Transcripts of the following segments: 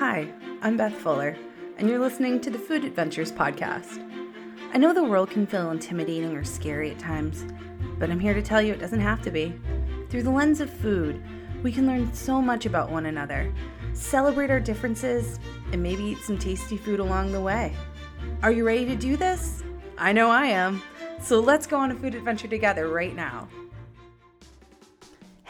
Hi, I'm Beth Fuller, and you're listening to the Food Adventures Podcast. I know the world can feel intimidating or scary at times, but I'm here to tell you it doesn't have to be. Through the lens of food, we can learn so much about one another, celebrate our differences, and maybe eat some tasty food along the way. Are you ready to do this? I know I am. So let's go on a food adventure together right now.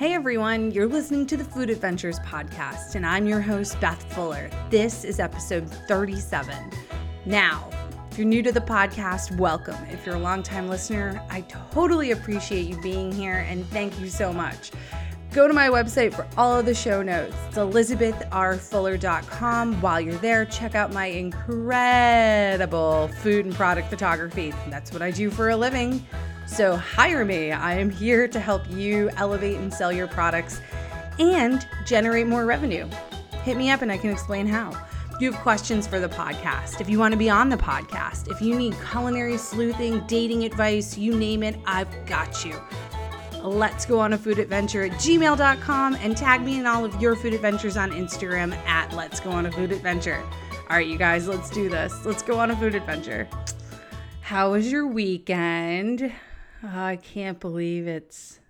Hey everyone, you're listening to the Food Adventures podcast, and I'm your host, Beth Fuller. This is episode 37. Now, if you're new to the podcast, welcome. If you're a longtime listener, I totally appreciate you being here and thank you so much. Go to my website for all of the show notes. It's elizabethrfuller.com. While you're there, check out my incredible food and product photography. That's what I do for a living. So hire me. I am here to help you elevate and sell your products and generate more revenue. Hit me up and I can explain how. If you have questions for the podcast, if you want to be on the podcast, if you need culinary sleuthing, dating advice, you name it, I've got you. Let's go on a food adventure at gmail.com and tag me in all of your food adventures on Instagram at Let's Go on a Food Adventure. All right, you guys, let's do this. Let's go on a food adventure. How was your weekend? Oh, I can't believe it's.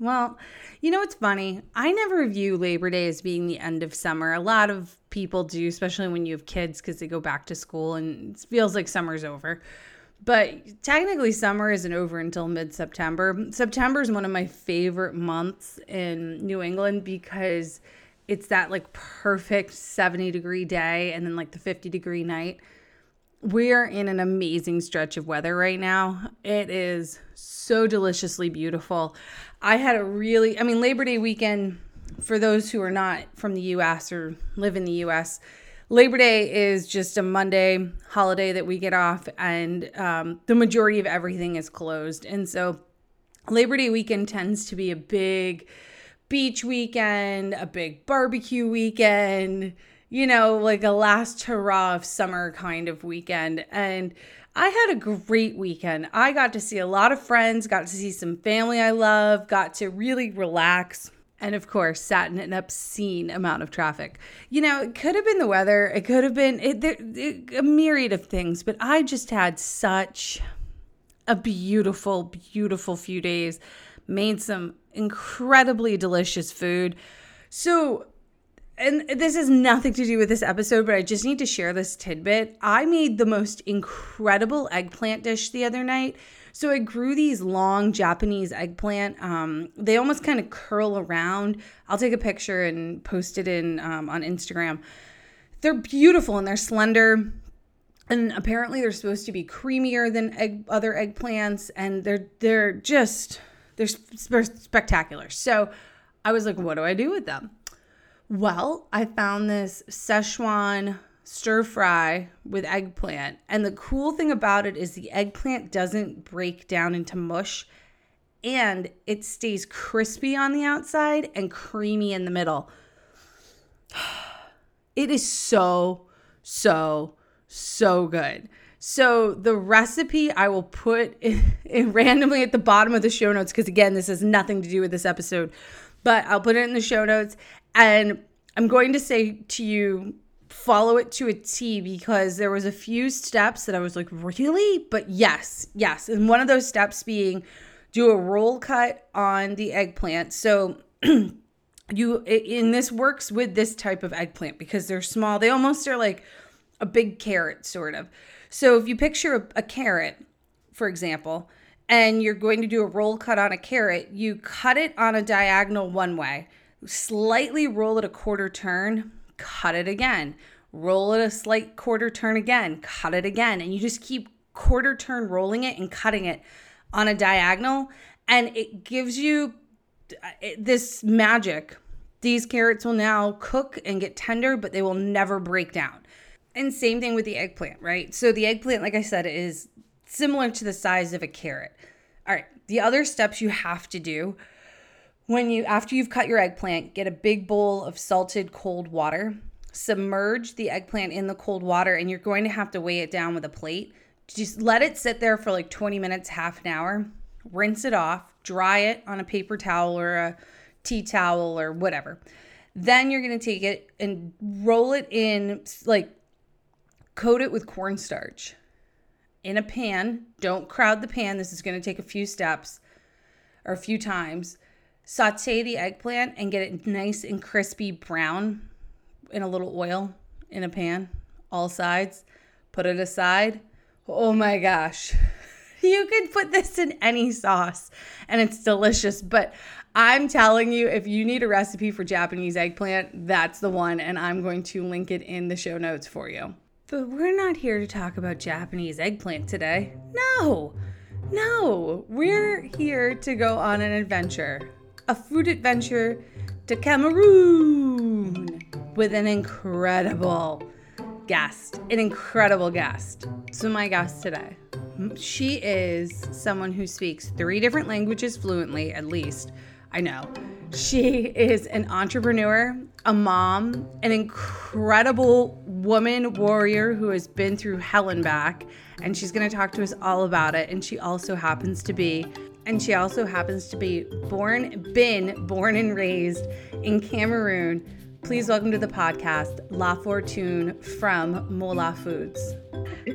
Well, you know what's funny? I never view Labor Day as being the end of summer. A lot of people do, especially when you have kids because they go back to school and it feels like summer's over. But technically, summer isn't over until mid September. September is one of my favorite months in New England because it's that like perfect 70 degree day and then like the 50 degree night we are in an amazing stretch of weather right now. It is so deliciously beautiful. I had a really, I mean, Labor Day weekend, for those who are not from the US or live in the US, Labor Day is just a Monday holiday that we get off, and um, the majority of everything is closed. And so Labor Day weekend tends to be a big beach weekend, a big barbecue weekend you know, like a last hurrah of summer kind of weekend. And I had a great weekend. I got to see a lot of friends, got to see some family I love, got to really relax. And of course, sat in an obscene amount of traffic. You know, it could have been the weather, it could have been it, it, a myriad of things, but I just had such a beautiful, beautiful few days. Made some incredibly delicious food. So, and this has nothing to do with this episode, but I just need to share this tidbit. I made the most incredible eggplant dish the other night. So I grew these long Japanese eggplant. Um, they almost kind of curl around. I'll take a picture and post it in um, on Instagram. They're beautiful and they're slender. And apparently they're supposed to be creamier than egg, other eggplants, and they're they're just they're spectacular. So I was like, what do I do with them? Well, I found this Szechuan stir fry with eggplant. And the cool thing about it is the eggplant doesn't break down into mush and it stays crispy on the outside and creamy in the middle. It is so, so, so good. So the recipe I will put in, in randomly at the bottom of the show notes because again, this has nothing to do with this episode, but I'll put it in the show notes and I'm going to say to you, follow it to a T because there was a few steps that I was like, really? But yes, yes. And one of those steps being do a roll cut on the eggplant. So you in this works with this type of eggplant because they're small. They almost are like a big carrot sort of. So if you picture a, a carrot, for example, and you're going to do a roll cut on a carrot, you cut it on a diagonal one way slightly roll it a quarter turn, cut it again, roll it a slight quarter turn again, cut it again. And you just keep quarter turn rolling it and cutting it on a diagonal. And it gives you uh, this magic. These carrots will now cook and get tender, but they will never break down. And same thing with the eggplant, right? So the eggplant, like I said, is similar to the size of a carrot. All right, the other steps you have to do when you, after you've cut your eggplant, get a big bowl of salted cold water, submerge the eggplant in the cold water, and you're going to have to weigh it down with a plate. Just let it sit there for like 20 minutes, half an hour, rinse it off, dry it on a paper towel or a tea towel or whatever. Then you're going to take it and roll it in, like coat it with cornstarch in a pan. Don't crowd the pan. This is going to take a few steps or a few times. Saute the eggplant and get it nice and crispy brown in a little oil in a pan, all sides. Put it aside. Oh my gosh. You could put this in any sauce and it's delicious. But I'm telling you, if you need a recipe for Japanese eggplant, that's the one. And I'm going to link it in the show notes for you. But we're not here to talk about Japanese eggplant today. No, no, we're here to go on an adventure a food adventure to Cameroon with an incredible guest, an incredible guest. So, my guest today, she is someone who speaks three different languages fluently, at least. I know. She is an entrepreneur, a mom, an incredible woman warrior who has been through hell and back, and she's going to talk to us all about it. And she also happens to be and she also happens to be born, been born and raised in Cameroon. Please welcome to the podcast, La Fortune from Mola Foods.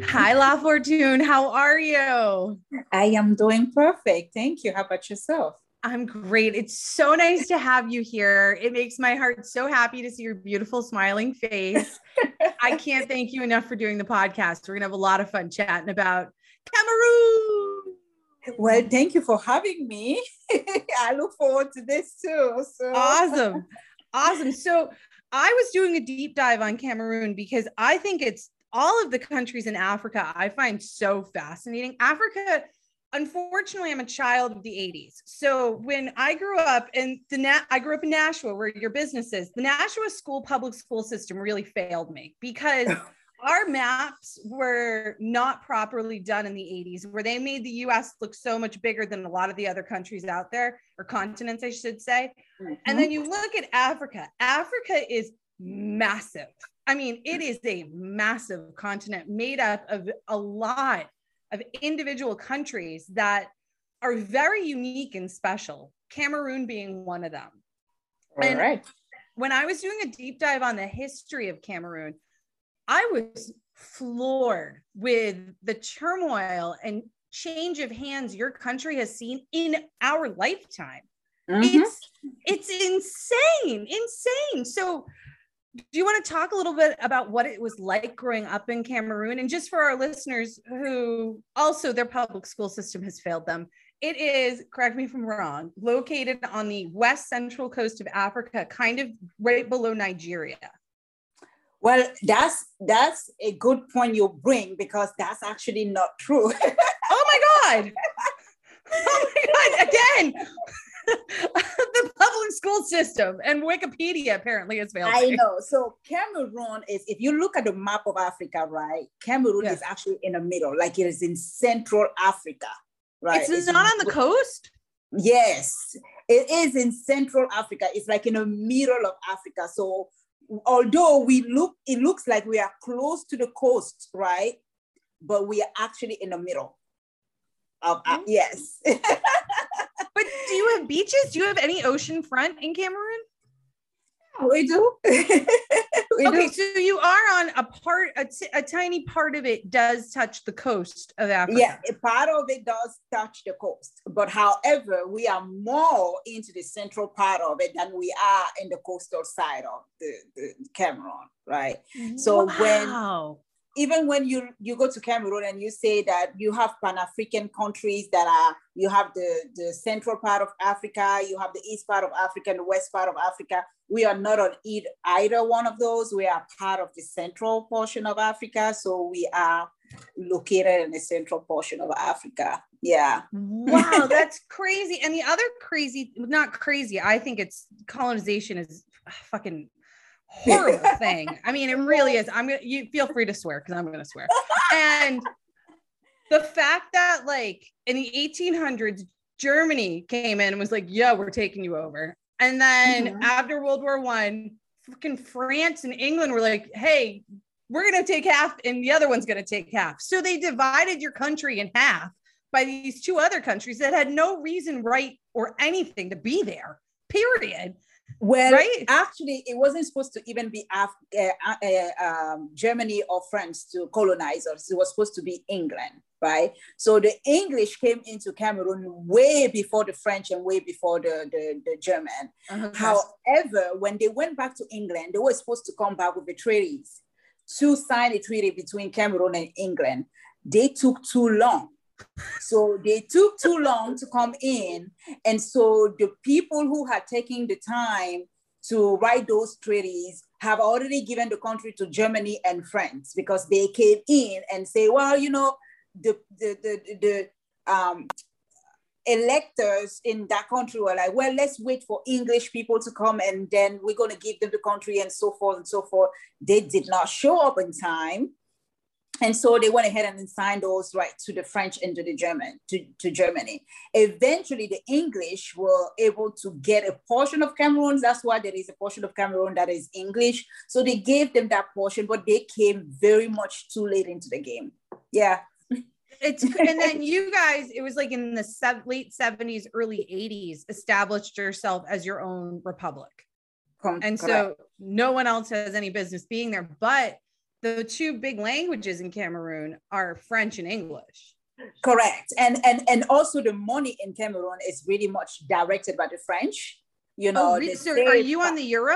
Hi, La Fortune. How are you? I am doing perfect. Thank you. How about yourself? I'm great. It's so nice to have you here. It makes my heart so happy to see your beautiful smiling face. I can't thank you enough for doing the podcast. We're going to have a lot of fun chatting about Cameroon. Well, thank you for having me. I look forward to this too. So awesome. Awesome. So I was doing a deep dive on Cameroon because I think it's all of the countries in Africa I find so fascinating. Africa, unfortunately, I'm a child of the 80s. So when I grew up in the Na- I grew up in Nashua, where your business is, the Nashua school public school system really failed me because our maps were not properly done in the 80s where they made the US look so much bigger than a lot of the other countries out there or continents I should say. Mm-hmm. And then you look at Africa. Africa is massive. I mean, it is a massive continent made up of a lot of individual countries that are very unique and special. Cameroon being one of them. All and right. When I was doing a deep dive on the history of Cameroon, I was floored with the turmoil and change of hands your country has seen in our lifetime. Mm-hmm. It's it's insane, insane. So do you want to talk a little bit about what it was like growing up in Cameroon? And just for our listeners who also their public school system has failed them, it is, correct me if I'm wrong, located on the west central coast of Africa, kind of right below Nigeria. Well, that's that's a good point you bring because that's actually not true. oh my god! Oh my god! Again, the public school system and Wikipedia apparently is failed. I know. So Cameroon is, if you look at the map of Africa, right? Cameroon yes. is actually in the middle, like it is in Central Africa, right? It's, it's not on the coast. Yes, it is in Central Africa. It's like in the middle of Africa. So although we look, it looks like we are close to the coast, right? But we are actually in the middle. Of, uh, yes. but do you have beaches? Do you have any ocean front in Cameroon? We do. we okay, do. so you are on a part, a, t- a tiny part of it does touch the coast of Africa. Yeah, a part of it does touch the coast. But however, we are more into the central part of it than we are in the coastal side of the, the Cameroon, right? Mm-hmm. So wow. Even when you you go to Cameroon and you say that you have Pan-African countries that are you have the the central part of Africa, you have the east part of Africa and the west part of Africa. We are not on either one of those. We are part of the central portion of Africa, so we are located in the central portion of Africa. Yeah. Wow, that's crazy. And the other crazy, not crazy, I think it's colonization is fucking horrible thing. I mean, it really is. I'm gonna you feel free to swear because I'm gonna swear. And the fact that like in the 1800s, Germany came in and was like, "Yeah, we're taking you over," and then mm-hmm. after World War One, fucking France and England were like, "Hey, we're gonna take half, and the other one's gonna take half." So they divided your country in half by these two other countries that had no reason, right, or anything to be there. Period Well, right? actually, it wasn't supposed to even be Af- uh, uh, um, Germany or France to colonize us. It was supposed to be England, right? So the English came into Cameroon way before the French and way before the, the, the German. Uh-huh. However, when they went back to England, they were supposed to come back with the treaties to sign a treaty between Cameroon and England. They took too long so they took too long to come in. And so the people who had taken the time to write those treaties have already given the country to Germany and France because they came in and say, well, you know, the the the, the um, electors in that country were like, well, let's wait for English people to come and then we're going to give them the country and so forth and so forth. They did not show up in time and so they went ahead and signed those rights to the French and to the German to, to Germany. Eventually, the English were able to get a portion of Cameroon. That's why there is a portion of Cameroon that is English. So they gave them that portion, but they came very much too late into the game. Yeah. It's and then you guys, it was like in the late 70s, early 80s, established yourself as your own republic. and so no one else has any business being there. But the two big languages in Cameroon are French and English. Correct. And and and also the money in Cameroon is really much directed by the French. You know, oh, so are you on the euro?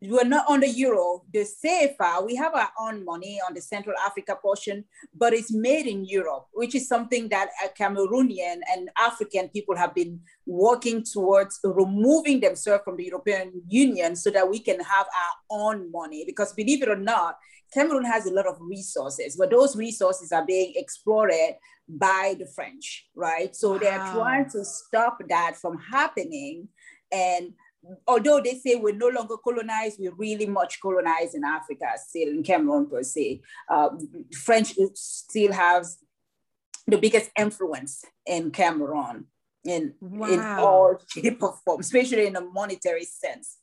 we're not on the euro. The CFA, uh, we have our own money on the Central Africa portion, but it's made in Europe, which is something that Cameroonian and African people have been working towards removing themselves from the European Union so that we can have our own money. Because believe it or not, Cameroon has a lot of resources, but those resources are being exploited by the French, right? So wow. they're trying to stop that from happening. And although they say we're no longer colonized, we're really much colonized in Africa, still in Cameroon per se. Uh, French still has the biggest influence in Cameroon in, wow. in all shape or form, especially in a monetary sense.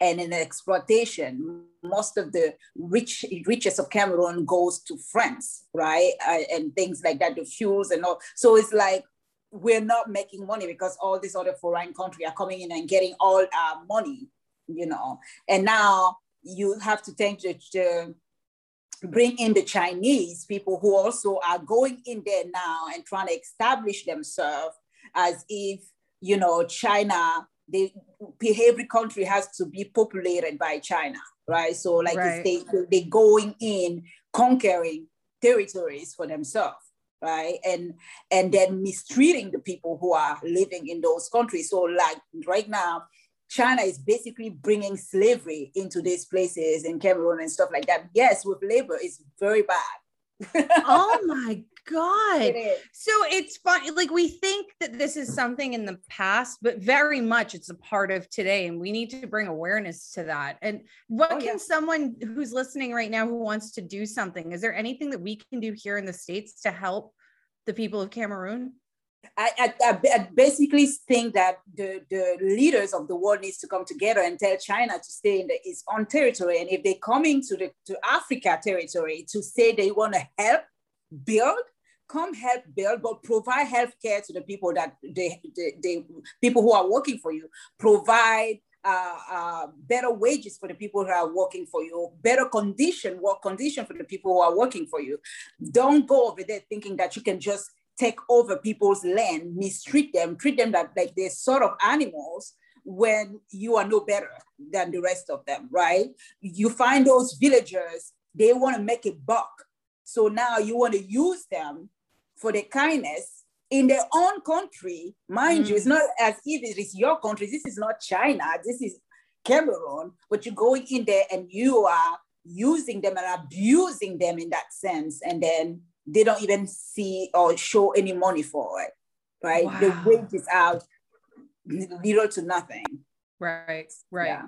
And in exploitation, most of the rich riches of Cameroon goes to France, right? Uh, and things like that, the fuels and all. So it's like we're not making money because all these other foreign countries are coming in and getting all our money, you know. And now you have to think to bring in the Chinese people who also are going in there now and trying to establish themselves as if, you know, China, they, every country has to be populated by China, right? So like right. they, they going in conquering territories for themselves right and and then mistreating the people who are living in those countries so like right now china is basically bringing slavery into these places in cameroon and stuff like that yes with labor it's very bad oh my god it so it's fun like we think that this is something in the past but very much it's a part of today and we need to bring awareness to that and what oh, can yeah. someone who's listening right now who wants to do something is there anything that we can do here in the states to help the people of cameroon I, I, I, basically think that the, the leaders of the world needs to come together and tell China to stay in the, its own territory. And if they come into the to Africa territory to say they want to help build, come help build, but provide health care to the people that they, the they, people who are working for you. Provide uh, uh, better wages for the people who are working for you, better condition, work condition for the people who are working for you. Don't go over there thinking that you can just take over people's land, mistreat them, treat them that, like they're sort of animals when you are no better than the rest of them, right? You find those villagers, they want to make a buck. So now you want to use them for the kindness in their own country. Mind mm. you, it's mm. not as if it is your country. This is not China. This is Cameroon. But you're going in there and you are using them and abusing them in that sense. And then they don't even see or show any money for it, right? Wow. The wages out little to nothing. Right, right. Yeah.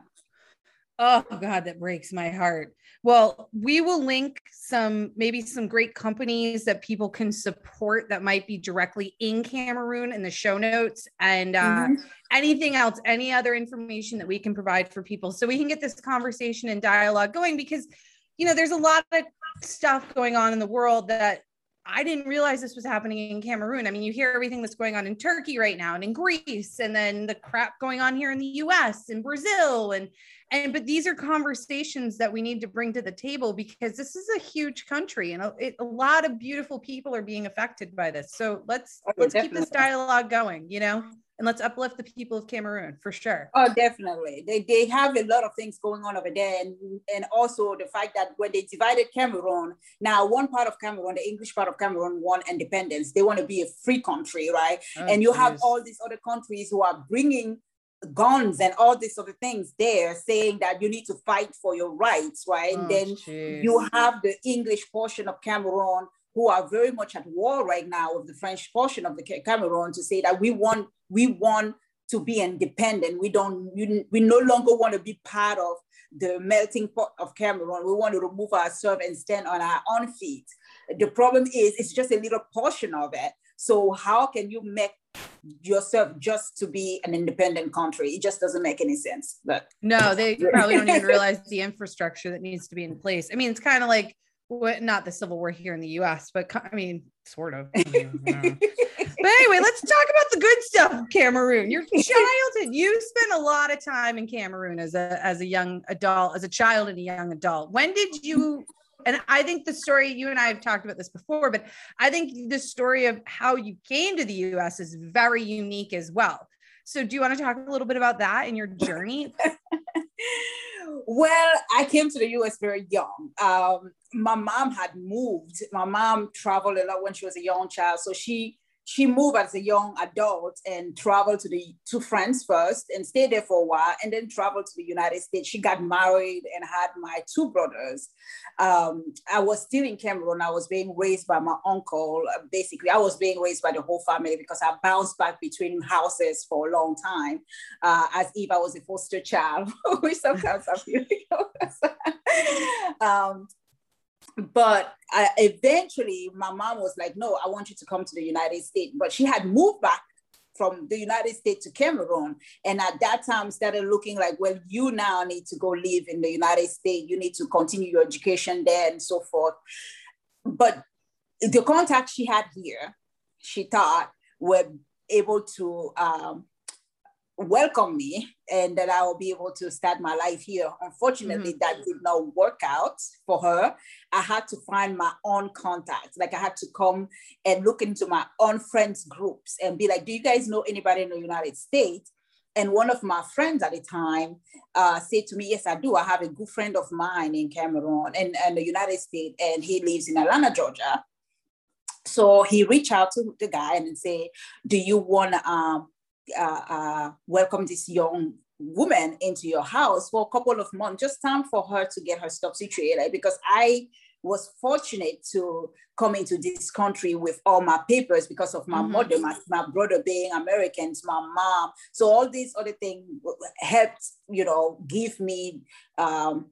Oh God, that breaks my heart. Well, we will link some maybe some great companies that people can support that might be directly in Cameroon in the show notes and uh, mm-hmm. anything else, any other information that we can provide for people so we can get this conversation and dialogue going because you know there's a lot of stuff going on in the world that I didn't realize this was happening in Cameroon. I mean, you hear everything that's going on in Turkey right now and in Greece, and then the crap going on here in the US and Brazil. And and but these are conversations that we need to bring to the table because this is a huge country and a, it, a lot of beautiful people are being affected by this. So let's oh, let's definitely. keep this dialogue going, you know? and let's uplift the people of Cameroon for sure. Oh, definitely. They, they have a lot of things going on over there. And, and also the fact that when they divided Cameroon, now one part of Cameroon, the English part of Cameroon, want independence. They want to be a free country, right? Oh, and you geez. have all these other countries who are bringing guns and all these other things there saying that you need to fight for your rights, right? Oh, and then geez. you have the English portion of Cameroon who are very much at war right now with the French portion of the Cameroon to say that we want we want to be independent. We don't we, we no longer want to be part of the melting pot of Cameroon. We want to remove ourselves and stand on our own feet. The problem is it's just a little portion of it. So how can you make yourself just to be an independent country? It just doesn't make any sense. But no, they probably don't even realize the infrastructure that needs to be in place. I mean, it's kind of like what not the Civil War here in the US, but I mean, sort of. but anyway, let's talk about the good stuff Cameroon. Your childhood, you spent a lot of time in Cameroon as a as a young adult, as a child and a young adult. When did you and I think the story you and I have talked about this before, but I think the story of how you came to the US is very unique as well. So do you want to talk a little bit about that and your journey? well, I came to the US very young. Um, my mom had moved. My mom traveled a lot when she was a young child. So she she moved as a young adult and traveled to the to France first and stayed there for a while and then traveled to the United States. She got married and had my two brothers. Um, I was still in Cameroon. I was being raised by my uncle. Basically, I was being raised by the whole family because I bounced back between houses for a long time, uh, as if I was a foster child, which sometimes I feel. um, but I, eventually my mom was like no i want you to come to the united states. But she had moved back from the united states to cameroon. And at that time started looking like well you now need to go live in the united states. You need to continue your education there and so forth. But the contacts she had here she thought were able to um, welcome me and that I will be able to start my life here. Unfortunately, mm-hmm. that did not work out for her. I had to find my own contacts. Like I had to come and look into my own friends groups and be like, do you guys know anybody in the United States? And one of my friends at the time uh, said to me, Yes, I do. I have a good friend of mine in Cameroon and, and the United States, and he lives in Atlanta, Georgia. So he reached out to the guy and said, Do you want to um, uh, uh, welcome this young woman into your house for a couple of months, just time for her to get her stuff situated. Because I was fortunate to come into this country with all my papers because of my mm-hmm. mother, my, my brother being Americans, my mom. So all these other things helped, you know, give me um,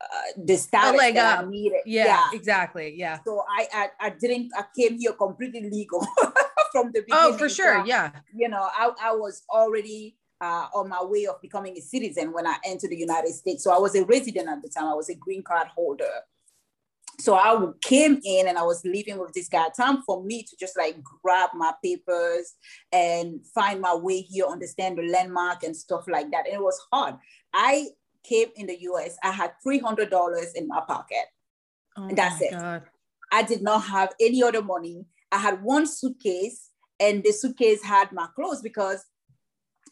uh, the status leg that up. I needed. Yeah, yeah, exactly. Yeah. So I, I, I didn't. I came here completely legal from the beginning. Oh, for sure. So, yeah. You know, I, I was already uh, on my way of becoming a citizen when I entered the United States. So I was a resident at the time. I was a green card holder. So I came in and I was living with this guy. Time for me to just like grab my papers and find my way here, understand the landmark and stuff like that. And it was hard. I came in the US, I had $300 in my pocket. Oh and that's it. God. I did not have any other money. I had one suitcase, and the suitcase had my clothes because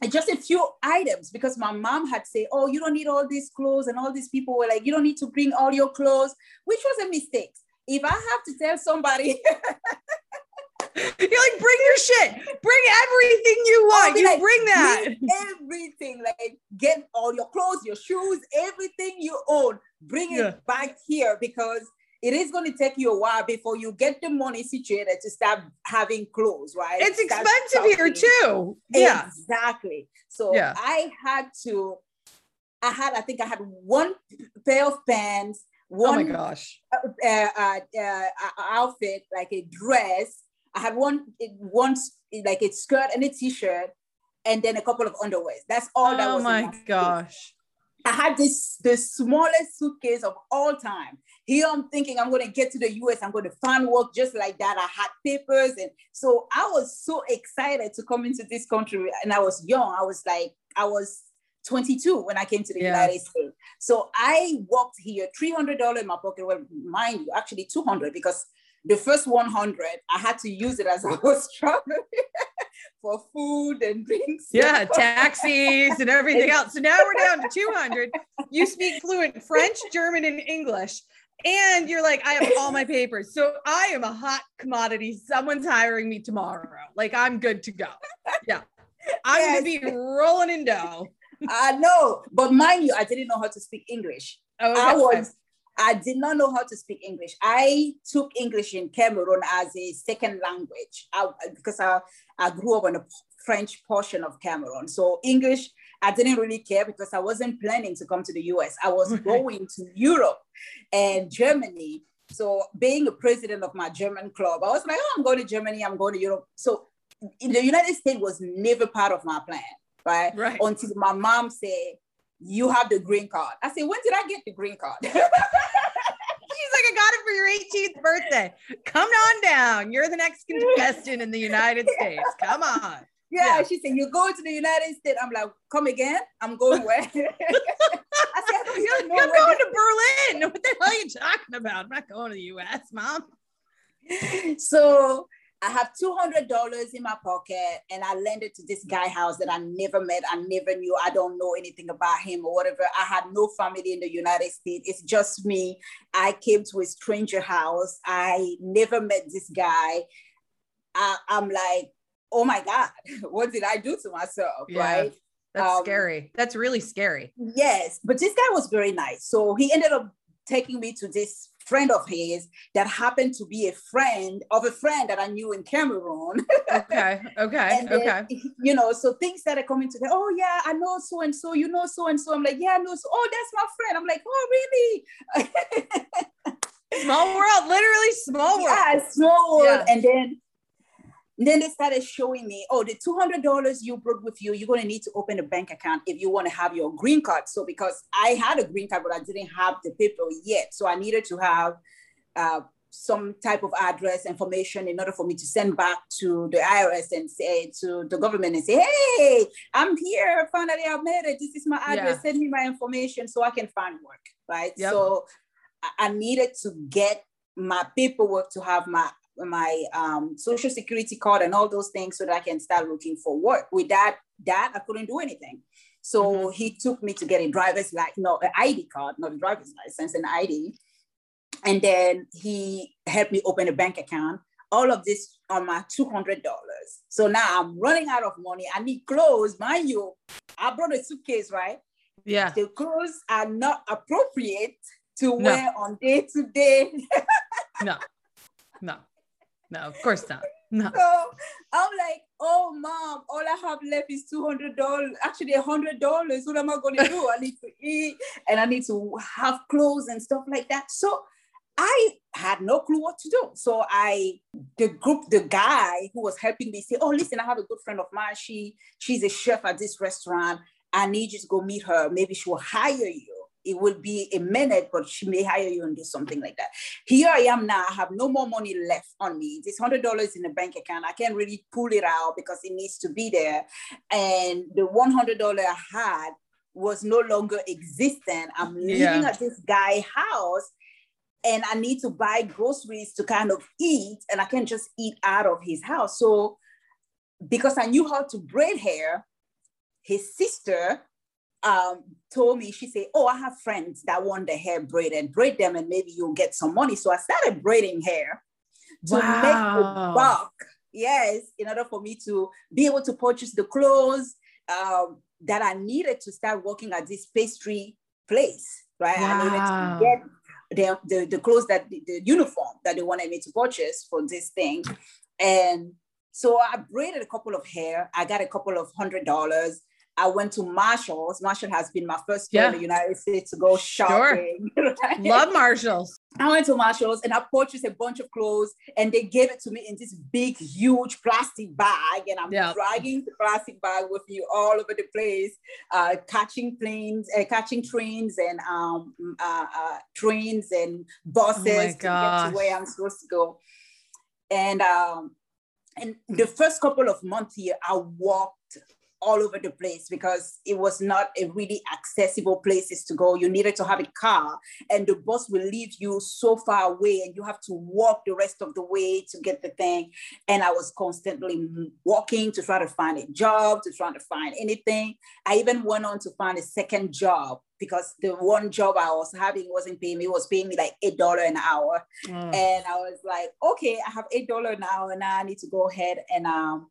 just a few items because my mom had said, Oh, you don't need all these clothes. And all these people were like, You don't need to bring all your clothes, which was a mistake. If I have to tell somebody, You're like, bring your shit, bring everything you want. You like, bring that. Everything, like get all your clothes, your shoes, everything you own, bring yeah. it back here because it is going to take you a while before you get the money situated to start having clothes, right? It's expensive here too. Yeah. Exactly. So yeah. I had to, I had, I think I had one pair of pants, one oh my gosh. Uh, uh, uh, uh outfit, like a dress. I had one, one like a skirt and a t-shirt, and then a couple of underwears. That's all oh that was. Oh my gosh. I had this the smallest suitcase of all time. Here I'm thinking I'm going to get to the US, I'm going to find work just like that. I had papers. And so I was so excited to come into this country. And I was young. I was like, I was 22 when I came to the yeah. United States. So I walked here, $300 in my pocket. Well, mind you, actually 200 because the first 100, I had to use it as I was traveling for food and drinks. Yeah, taxis and everything else. So now we're down to 200. You speak fluent French, German, and English. And you're like, I have all my papers. So I am a hot commodity. Someone's hiring me tomorrow. Like I'm good to go. Yeah. I'm yes. gonna be rolling in dough. I know, but mind you, I didn't know how to speak English. Oh, okay. I was I did not know how to speak English. I took English in Cameroon as a second language I, because I, I grew up in the French portion of Cameroon. So English, I didn't really care because I wasn't planning to come to the US. I was going to Europe and Germany. So being a president of my German club, I was like, oh, I'm going to Germany, I'm going to Europe. So in the United States was never part of my plan, right? Right. Until my mom said, you have the green card. I said, when did I get the green card? She's like, I got it for your 18th birthday. Come on down. You're the next contestant in the United States. Come on. Yeah, yeah, she said, You're going to the United States. I'm like, Come again? I'm going where? I said, I am going to Berlin. What the hell are you talking about? I'm not going to the US, mom. So I have $200 in my pocket and I landed to this guy house that I never met. I never knew. I don't know anything about him or whatever. I had no family in the United States. It's just me. I came to a stranger house. I never met this guy. I, am like, oh my God, what did I do to myself? Yeah. Right. That's um, scary. That's really scary. Yes. But this guy was very nice. So he ended up taking me to this friend of his that happened to be a friend of a friend that I knew in Cameroon. okay, okay, then, okay. You know, so things started coming to together. Oh yeah, I know so and so. You know so and so. I'm like, yeah, I know so. Oh, that's my friend. I'm like, oh really? small world, literally small world. Yeah, small world. Yeah. And then and then they started showing me, oh, the $200 you brought with you, you're going to need to open a bank account if you want to have your green card. So, because I had a green card, but I didn't have the paper yet. So, I needed to have uh, some type of address information in order for me to send back to the IRS and say to the government and say, hey, I'm here. Finally, I made it. This is my address. Yeah. Send me my information so I can find work. Right. Yep. So, I needed to get my paperwork to have my my um, social security card and all those things so that I can start looking for work. With that, that I couldn't do anything. So mm-hmm. he took me to get a driver's like no an ID card, not a driver's license, an ID. And then he helped me open a bank account. All of this on my $200. So now I'm running out of money. I need clothes. Mind you, I brought a suitcase, right? Yeah. The clothes are not appropriate to no. wear on day to day. no, no. No, of course not. No. So I'm like, oh mom, all I have left is two hundred dollars. Actually, hundred dollars. What am I to do? I need to eat and I need to have clothes and stuff like that. So I had no clue what to do. So I, the group, the guy who was helping me say, oh, listen, I have a good friend of mine. She, she's a chef at this restaurant. I need you to go meet her. Maybe she will hire you it will be a minute, but she may hire you and do something like that. Here I am now. I have no more money left on me. This hundred dollars in the bank account. I can't really pull it out because it needs to be there. And the one hundred dollar I had was no longer existent. I'm living yeah. at this guy house and I need to buy groceries to kind of eat, and I can't just eat out of his house. So because I knew how to braid hair, his sister um, told me, she said, Oh, I have friends that want their hair braided, braid them and maybe you'll get some money. So I started braiding hair to wow. make a buck. Yes, in order for me to be able to purchase the clothes um, that I needed to start working at this pastry place, right? Wow. I needed to get the, the, the clothes that the, the uniform that they wanted me to purchase for this thing. And so I braided a couple of hair. I got a couple of hundred dollars. I went to Marshalls. Marshall has been my first yeah. in the United States to go shopping. Sure. Right? Love Marshalls. I went to Marshalls and I purchased a bunch of clothes and they gave it to me in this big, huge plastic bag. And I'm yeah. dragging the plastic bag with me all over the place, uh, catching planes, uh, catching trains and um, uh, uh trains and buses oh to get to where I'm supposed to go. And um, and the first couple of months here, I walked all over the place because it was not a really accessible places to go. You needed to have a car and the bus will leave you so far away and you have to walk the rest of the way to get the thing. And I was constantly walking to try to find a job, to try to find anything. I even went on to find a second job because the one job I was having wasn't paying me, it was paying me like $8 an hour. Mm. And I was like, okay, I have $8 an hour now. I need to go ahead and um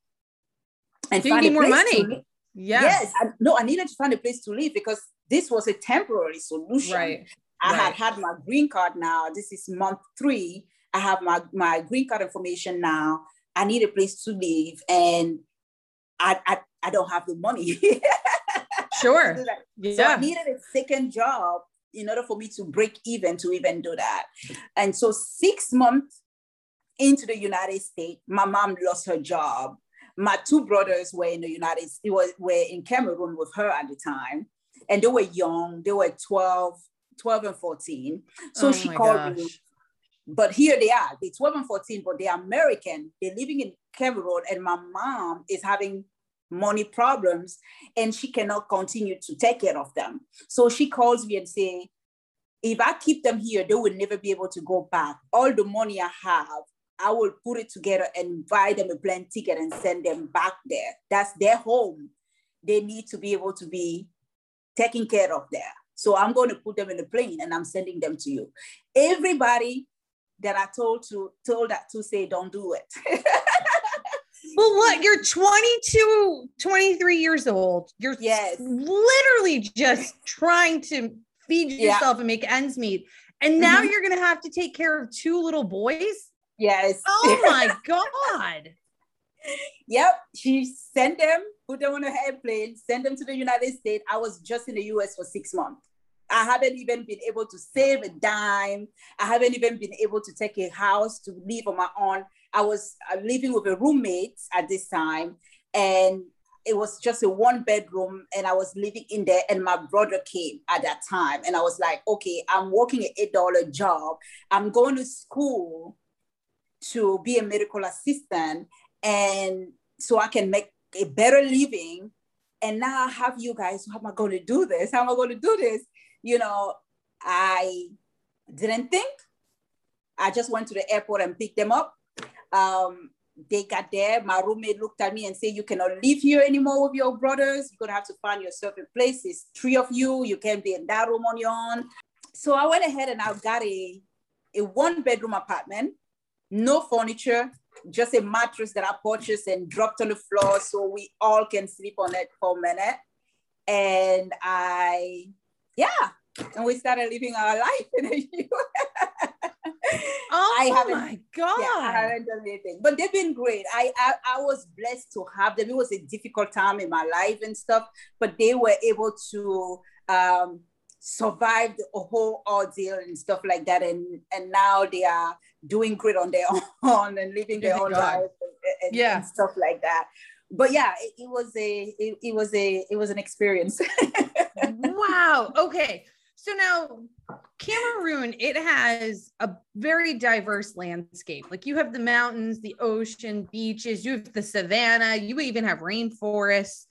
and need more money. Yeah. Yes. I, no, I needed to find a place to live because this was a temporary solution. Right. I right. had had my green card now. This is month three. I have my, my green card information now. I need a place to live and I, I, I don't have the money. sure. So, yeah. so I needed a second job in order for me to break even to even do that. And so six months into the United States, my mom lost her job my two brothers were in the United States, were in Cameroon with her at the time, and they were young. They were 12, 12 and 14. So oh she called gosh. me. But here they are, they're 12 and 14, but they're American. They're living in Cameroon, and my mom is having money problems and she cannot continue to take care of them. So she calls me and say, if I keep them here, they will never be able to go back. All the money I have, I will put it together and buy them a plane ticket and send them back there. That's their home. They need to be able to be taken care of there. So I'm going to put them in a plane and I'm sending them to you. Everybody that I told to told that to say don't do it. well, what you're 22, 23 years old. You're yes. literally just trying to feed yourself yeah. and make ends meet. And now mm-hmm. you're going to have to take care of two little boys. Yes. Oh my God. yep. She sent them, put them on a airplane, sent them to the United States. I was just in the US for six months. I haven't even been able to save a dime. I haven't even been able to take a house to live on my own. I was living with a roommate at this time, and it was just a one bedroom, and I was living in there. And my brother came at that time, and I was like, okay, I'm working an eight dollar job. I'm going to school to be a medical assistant and so I can make a better living. And now I have you guys, how am I going to do this? How am I going to do this? You know, I didn't think. I just went to the airport and picked them up. Um, they got there. My roommate looked at me and said, You cannot live here anymore with your brothers. You're going to have to find yourself a place. It's three of you. You can't be in that room on your own. So I went ahead and I got a, a one bedroom apartment no furniture, just a mattress that I purchased and dropped on the floor so we all can sleep on it for a minute. And I, yeah, and we started living our life in the US. Oh I haven't, my god! Yeah, I haven't done anything, but they've been great. I, I I was blessed to have them. It was a difficult time in my life and stuff, but they were able to um, survive a whole ordeal and stuff like that. And and now they are doing great on their own and living their own life and, and, yeah. and stuff like that. But yeah it, it was a it, it, was a it was an experience. Wow okay. So now cameroon it has a very diverse landscape. Like you have the mountains the ocean beaches you have the savannah you even have rainforests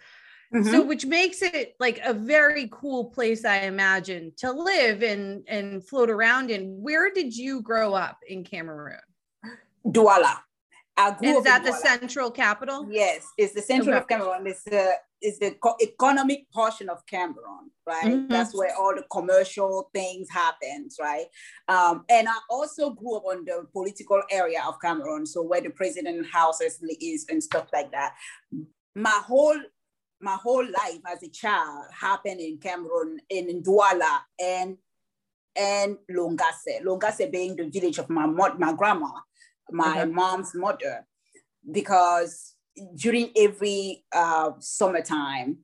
Mm-hmm. So which makes it like a very cool place, I imagine, to live and and float around in. Where did you grow up in Cameroon? Douala. Is that the central capital? Yes, it's the central okay. of Cameroon. It's the it's the co- economic portion of Cameroon, right? Mm-hmm. That's where all the commercial things happens, right? Um, and I also grew up on the political area of Cameroon, so where the president house is and stuff like that. My whole my whole life as a child happened in Cameroon, in Douala and and Longase. Longase being the village of my my grandma, my okay. mom's mother, because during every uh, summertime,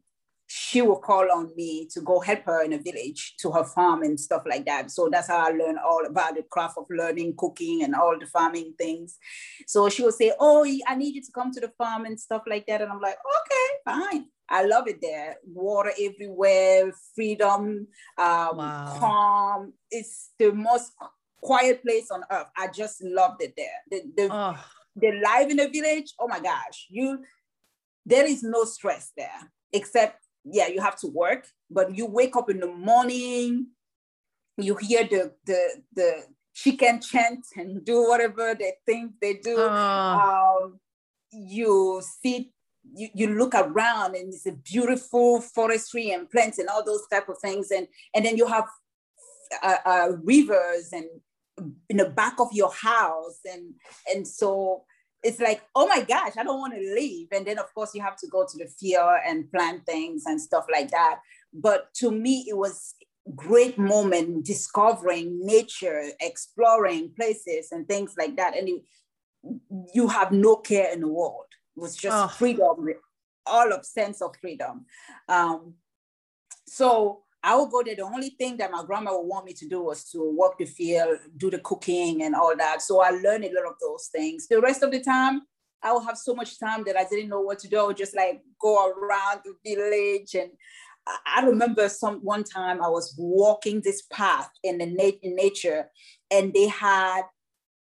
she will call on me to go help her in a village to her farm and stuff like that. So that's how I learned all about the craft of learning cooking and all the farming things. So she will say, Oh, I need you to come to the farm and stuff like that. And I'm like, Okay, fine. I love it there. Water everywhere, freedom, um, wow. calm. It's the most quiet place on earth. I just loved it there. The, the, oh. the life in the village, oh my gosh, you there is no stress there except yeah, you have to work, but you wake up in the morning, you hear the the the chicken chant and do whatever they think they do. Uh. Um, you see, you, you look around and it's a beautiful forestry and plants and all those type of things, and and then you have uh, uh, rivers and in the back of your house, and and so it's like, oh my gosh, I don't want to leave. And then, of course, you have to go to the field and plant things and stuff like that. But to me, it was great moment discovering nature, exploring places and things like that. And it, you have no care in the world. It was just oh. freedom, all of sense of freedom. Um, so I would go there. The only thing that my grandma would want me to do was to work the field, do the cooking and all that. So I learned a lot of those things. The rest of the time, I would have so much time that I didn't know what to do. I would just like go around the village. And I remember some one time I was walking this path in the in nature and they had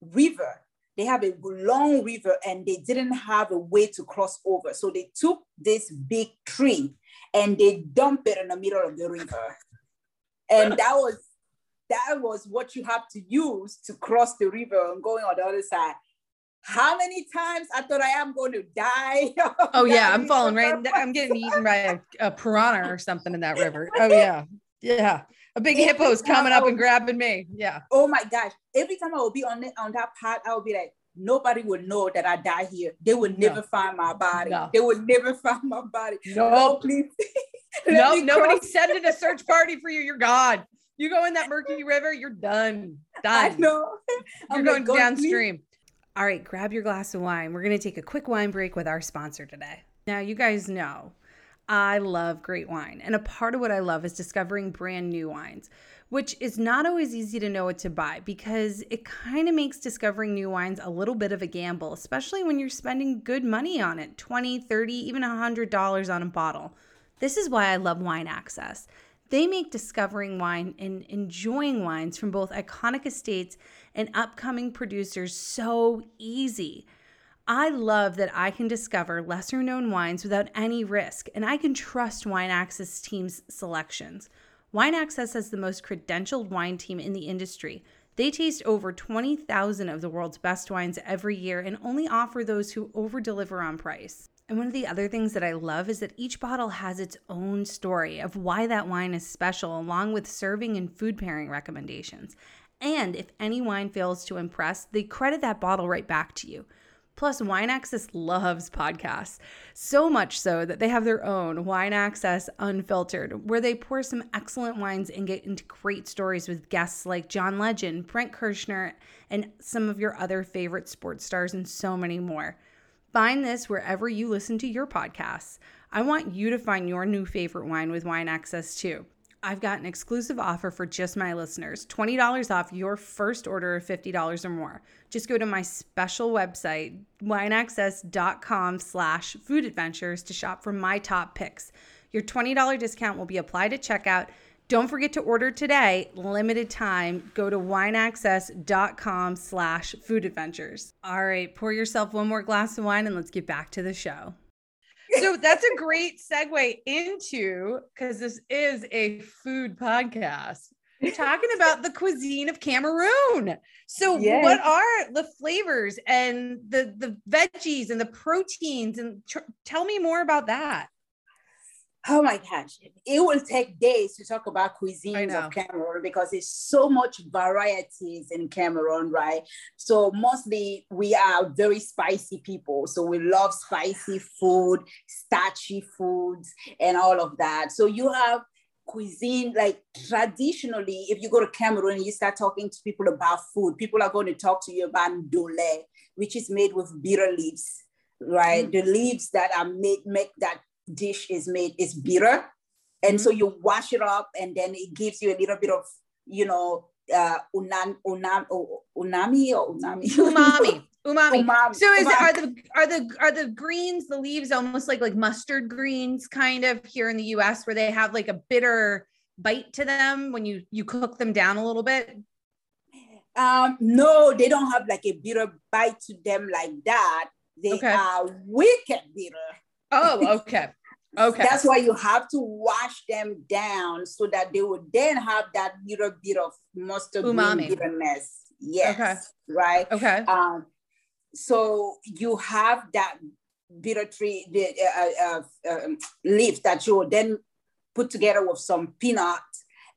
river. They have a long river and they didn't have a way to cross over. So they took this big tree and they dump it in the middle of the river. And that was that was what you have to use to cross the river and going on the other side. How many times I thought I am going to die? Oh yeah, I'm falling right. I'm getting eaten by a, a, piranha or something in that river. Oh yeah, yeah. A big hippo is coming up and grabbing me. Yeah. Oh my gosh! Every time I will be on it, on that part, I will be like, nobody would know that I died here. They would never no. find my body. No. They would never find my body. No, no please. no, Nobody nobody's sending a search party for you. You're gone. You go in that murky river, you're done. Done. I know. You're I'm going like, downstream. Please. All right, grab your glass of wine. We're going to take a quick wine break with our sponsor today. Now, you guys know I love great wine, and a part of what I love is discovering brand new wines which is not always easy to know what to buy because it kind of makes discovering new wines a little bit of a gamble, especially when you're spending good money on it 20, 30, even $100 on a bottle. This is why I love Wine Access. They make discovering wine and enjoying wines from both iconic estates and upcoming producers so easy. I love that I can discover lesser known wines without any risk, and I can trust Wine Access team's selections. Wine Access has the most credentialed wine team in the industry. They taste over 20,000 of the world's best wines every year and only offer those who over deliver on price. And one of the other things that I love is that each bottle has its own story of why that wine is special, along with serving and food pairing recommendations. And if any wine fails to impress, they credit that bottle right back to you. Plus, Wine Access loves podcasts, so much so that they have their own Wine Access Unfiltered, where they pour some excellent wines and get into great stories with guests like John Legend, Brent Kirschner, and some of your other favorite sports stars, and so many more. Find this wherever you listen to your podcasts. I want you to find your new favorite wine with Wine Access too. I've got an exclusive offer for just my listeners $20 off your first order of $50 or more. Just go to my special website, wineaccess.com slash food adventures to shop for my top picks. Your $20 discount will be applied at checkout. Don't forget to order today. Limited time. Go to wineaccess.com slash food adventures. All right, pour yourself one more glass of wine and let's get back to the show so that's a great segue into because this is a food podcast. We're talking about the cuisine of Cameroon. So, yes. what are the flavors and the the veggies and the proteins? And tr- tell me more about that oh my gosh, it will take days to talk about cuisines of Cameroon because there's so much varieties in Cameroon, right? So mostly we are very spicy people. So we love spicy food, starchy foods, and all of that. So you have cuisine, like traditionally, if you go to Cameroon and you start talking to people about food, people are going to talk to you about ndolé, which is made with bitter leaves right? Mm. The leaves that are made make that dish is made is bitter and mm-hmm. so you wash it up and then it gives you a little bit of you know uh unam, unam, unami or unami umami umami. umami. So is umami. It, are the are the are the greens the leaves almost like like mustard greens kind of here in the US where they have like a bitter bite to them when you you cook them down a little bit? Um, no, they don't have like a bitter bite to them like that. They okay. are wicked bitter. Oh, okay. Okay. That's why you have to wash them down so that they would then have that little bit of mustard umami bitterness. Yes. Okay. Right. Okay. Um, so you have that bitter tree the uh, uh, um, leaf that you will then put together with some peanut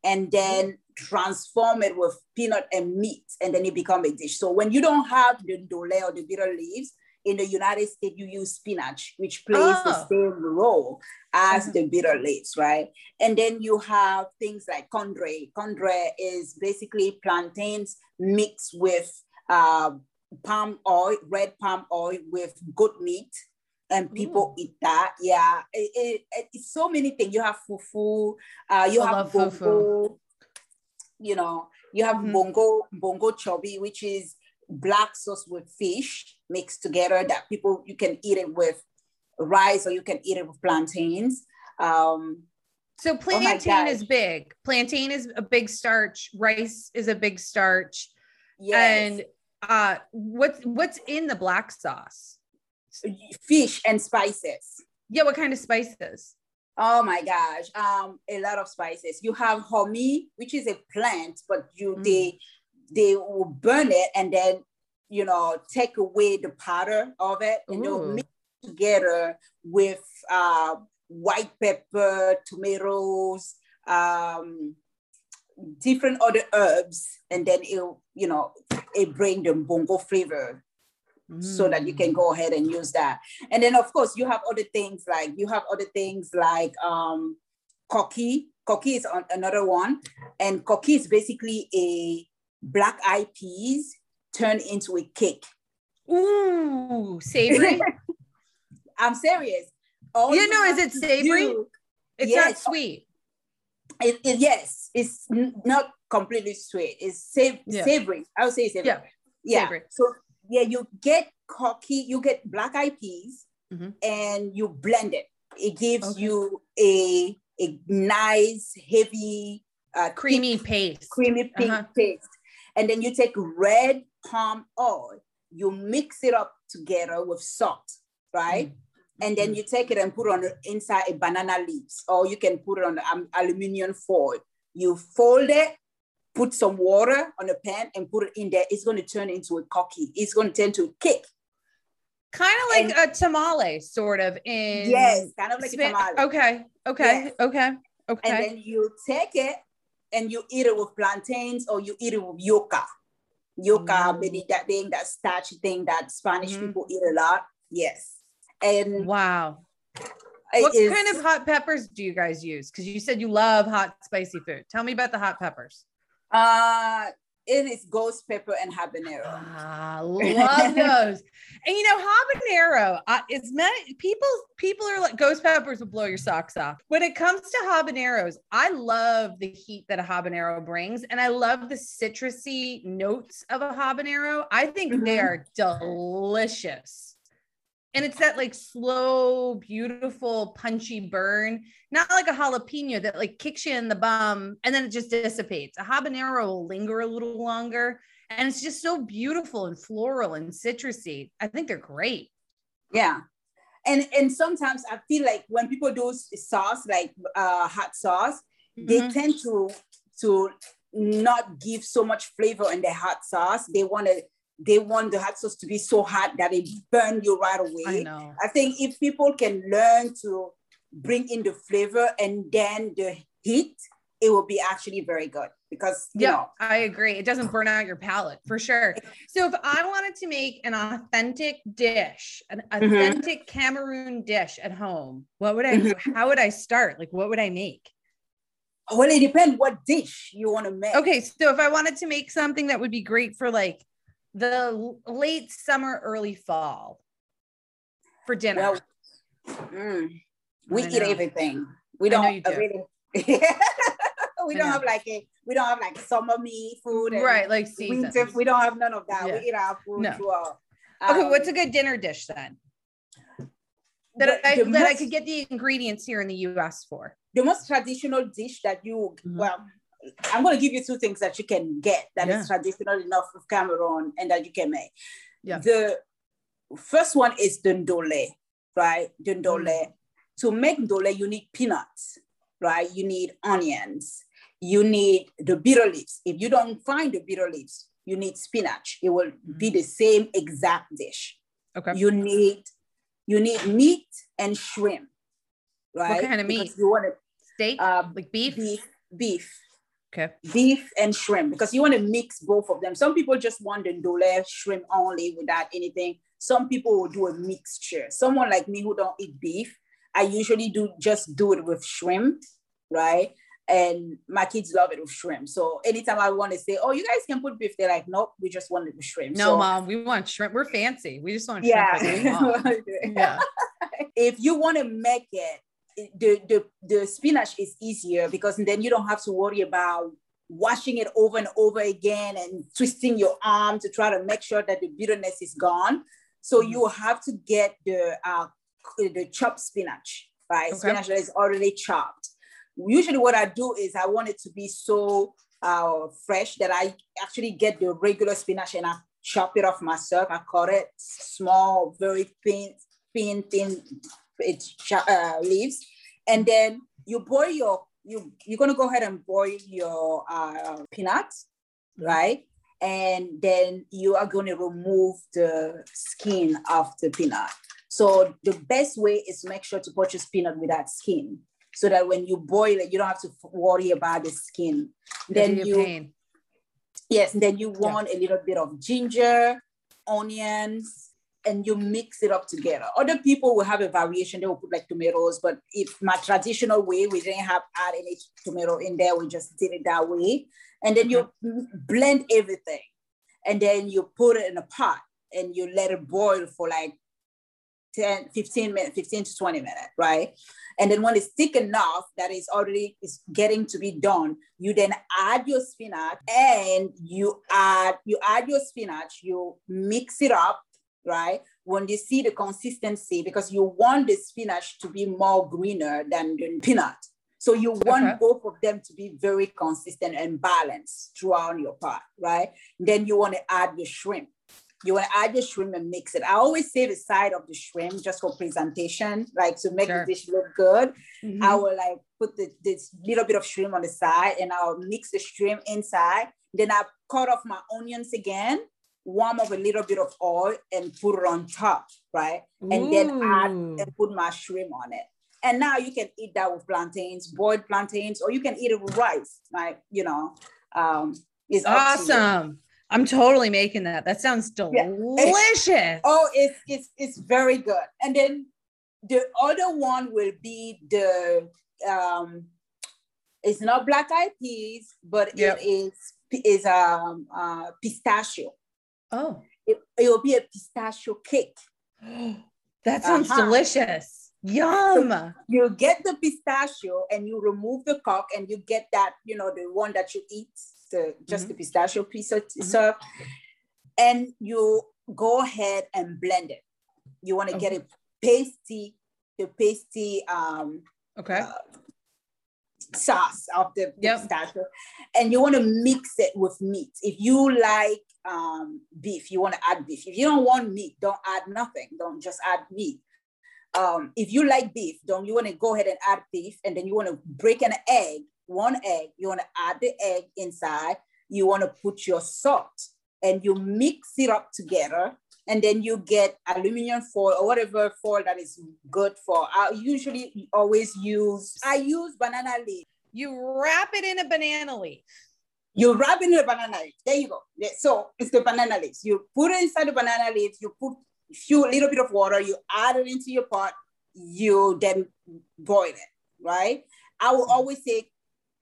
and then transform it with peanut and meat and then it become a dish so when you don't have the ndolé or the bitter leaves in the United States, you use spinach, which plays oh. the same role as mm-hmm. the bitter leaves, right? And then you have things like kondre. Kondre is basically plantains mixed with uh, palm oil, red palm oil with goat meat. And people Ooh. eat that. Yeah, it, it, it, it's so many things. You have fufu, uh, you I have bongo, fufu. you know, you have mm-hmm. bongo, bongo chobi, which is black sauce with fish mixed together that people you can eat it with rice or you can eat it with plantains. Um, so oh plantain oh is big. Plantain is a big starch. Rice is a big starch. Yes. And uh, what's what's in the black sauce? Fish and spices. Yeah, what kind of spices? Oh my gosh, um, a lot of spices. You have homi, which is a plant, but you mm. they they will burn it and then you know take away the powder of it. And they'll mix together with uh, white pepper tomatoes um, different other herbs. And then it'll you know it bring the bongo flavor mm. so that you can go ahead and use that. And then of course you have other things like you have other things like um cocky. koki is another one. And koki is basically a black eyed peas turned into a cake. Ooh, savory. I'm serious. All you know, is it savory? Do, it's yes, not sweet. It, it, yes, it's not completely sweet. It's sav- yeah. savory. I would say savory. Yeah. yeah. Savory. So yeah, you get koki, you get black eyed peas, mm-hmm. and you blend it. It gives okay. you a a nice, heavy, uh, creamy paste. Creamy uh-huh. paste and then you take red palm oil, you mix it up together with salt, right? Mm-hmm. And then you take it and put it on the inside a banana leaves, or you can put it on um, aluminum foil. You fold it, put some water on the pan and put it in there. It's going to turn into a koki. It's going to turn to a cake. Kind of like and, a tamale, sort of. In yes, kind of like a tamale. Okay, okay, yes. okay, okay. And then you take it and you eat it with plantains or you eat it with yuca. Yuca, mm. that thing, that starchy thing that Spanish mm. people eat a lot. Yes. And wow. What is, kind of hot peppers do you guys use? Because you said you love hot, spicy food. Tell me about the hot peppers. Uh, it is ghost pepper and habanero. Ah, love those. and you know, habanero uh, is meant people people are like ghost peppers will blow your socks off. When it comes to habaneros, I love the heat that a habanero brings, and I love the citrusy notes of a habanero. I think mm-hmm. they are delicious and it's that like slow beautiful punchy burn not like a jalapeno that like kicks you in the bum and then it just dissipates. A habanero will linger a little longer and it's just so beautiful and floral and citrusy. I think they're great. Yeah. And and sometimes i feel like when people do sauce like uh hot sauce mm-hmm. they tend to to not give so much flavor in their hot sauce. They want to they want the hot sauce to be so hot that it burn you right away. I know. I think if people can learn to bring in the flavor and then the heat, it will be actually very good because yeah, know, I agree. It doesn't burn out your palate for sure. So if I wanted to make an authentic dish, an mm-hmm. authentic mm-hmm. Cameroon dish at home, what would I? Mm-hmm. How would I start? Like what would I make? Well, it depends what dish you want to make. Okay, so if I wanted to make something that would be great for like the late summer, early fall for dinner. Well, mm, we eat everything. We don't do. really. we don't have like a we don't have like summer meat food right like seasons. winter we don't have none of that yeah. we eat our food no. throughout okay um, what's a good dinner dish then that, I, that I could get the ingredients here in the US for the most traditional dish that you mm-hmm. well I'm going to give you two things that you can get that yeah. is traditional enough of Cameroon and that you can make. Yeah. The first one is the ndolé, right? The Ndolé. Mm. To make ndolé, you need peanuts, right? You need onions. You need the bitter leaves. If you don't find the bitter leaves, you need spinach. It will mm. be the same exact dish. Okay. You need you need meat and shrimp, right? What kind of meat? you want to steak, um, like beef. Beef. Beef. Okay. Beef and shrimp because you want to mix both of them. Some people just want the ndolé shrimp only without anything. Some people will do a mixture. Someone like me who don't eat beef, I usually do just do it with shrimp, right? And my kids love it with shrimp. So anytime I want to say, "Oh, you guys can put beef," they're like, "Nope, we just want it with shrimp." No, so, mom, we want shrimp. We're fancy. We just want shrimp. Yeah. yeah. if you want to make it the, the, the spinach is easier because then you don't have to worry about washing it over and over again and twisting your arm to try to make sure that the bitterness is gone. So mm-hmm. you have to get the uh, the chopped spinach, right? Okay. Spinach that is already chopped. Usually, what I do is I want it to be so uh, fresh that I actually get the regular spinach and I chop it off myself. I cut it small, very thin, thin, thin its uh, leaves, and then you boil your you you're gonna go ahead and boil your uh, peanuts, right? And then you are going to remove the skin of the peanut. So the best way is to make sure to purchase peanut without skin, so that when you boil it, you don't have to worry about the skin. Then you, pain. yes, then you want yeah. a little bit of ginger, onions, and you mix it up together. Other people will have a variation, they will put like tomatoes, but if my traditional way, we didn't have add any tomato in there, we just did it that way. And then you mm-hmm. blend everything. And then you put it in a pot and you let it boil for like 10, 15 minutes, 15 to 20 minutes, right? And then when it's thick enough that it's already is getting to be done, you then add your spinach and you add you add your spinach, you mix it up right? When you see the consistency, because you want the spinach to be more greener than the peanut. So you want okay. both of them to be very consistent and balanced throughout your pot, right? Then you want to add the shrimp. You want to add the shrimp and mix it. I always save the side of the shrimp just for presentation, like to make sure. the dish look good. Mm-hmm. I will like put the, this little bit of shrimp on the side and I'll mix the shrimp inside. Then I cut off my onions again warm up a little bit of oil and put it on top, right? And Ooh. then add and put my shrimp on it. And now you can eat that with plantains, boiled plantains, or you can eat it with rice. Like, you know, um, it's awesome. I'm totally making that. That sounds delicious. Yeah. oh, it's it's it's very good. And then the other one will be the um it's not black eyed peas, but yep. it is is um uh, pistachio. Oh. It, it will be a pistachio cake. that sounds uh-huh. delicious. Yum. So you get the pistachio and you remove the cock and you get that, you know, the one that you eat, the just mm-hmm. the pistachio piece of mm-hmm. and you go ahead and blend it. You want to okay. get a pasty, the pasty um okay. Uh, sauce of the yep. pistachio and you want to mix it with meat. If you like um, beef, you want to add beef. If you don't want meat, don't add nothing. Don't just add meat. Um, if you like beef, don't you want to go ahead and add beef, and then you want to break an egg, one egg. You want to add the egg inside. You want to put your salt, and you mix it up together, and then you get aluminum foil or whatever foil that is good for. I usually always use. I use banana leaf. You wrap it in a banana leaf. You wrap it in a banana leaf. There you go. So it's the banana leaves. You put it inside the banana leaves. You put a few little bit of water. You add it into your pot. You then boil it. Right. I will always say,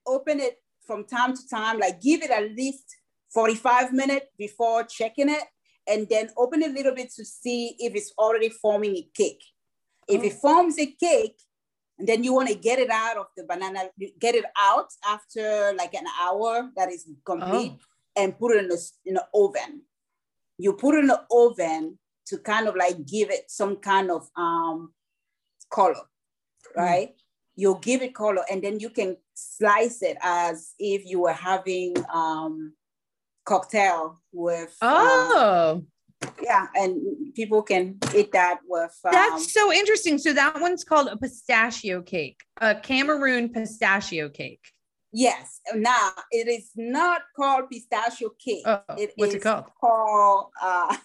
open it from time to time. Like give it at least 45 minutes before checking it, and then open it a little bit to see if it's already forming a cake. If it oh. forms a cake, And then you want to get it out of the banana, get it out after like an hour that is complete, oh. and put it in the in the oven. You put it in the oven to kind of like give it some kind of um, color, mm. right? Mm. You'll give it color, and then you can slice it as if you were having um, cocktail with. Um, oh. Um, yeah, and people can eat that with. Um, That's so interesting. So that one's called a pistachio cake, a Cameroon pistachio cake. Yes. Now it is not called pistachio cake. Oh, it what's it called? Called. Uh,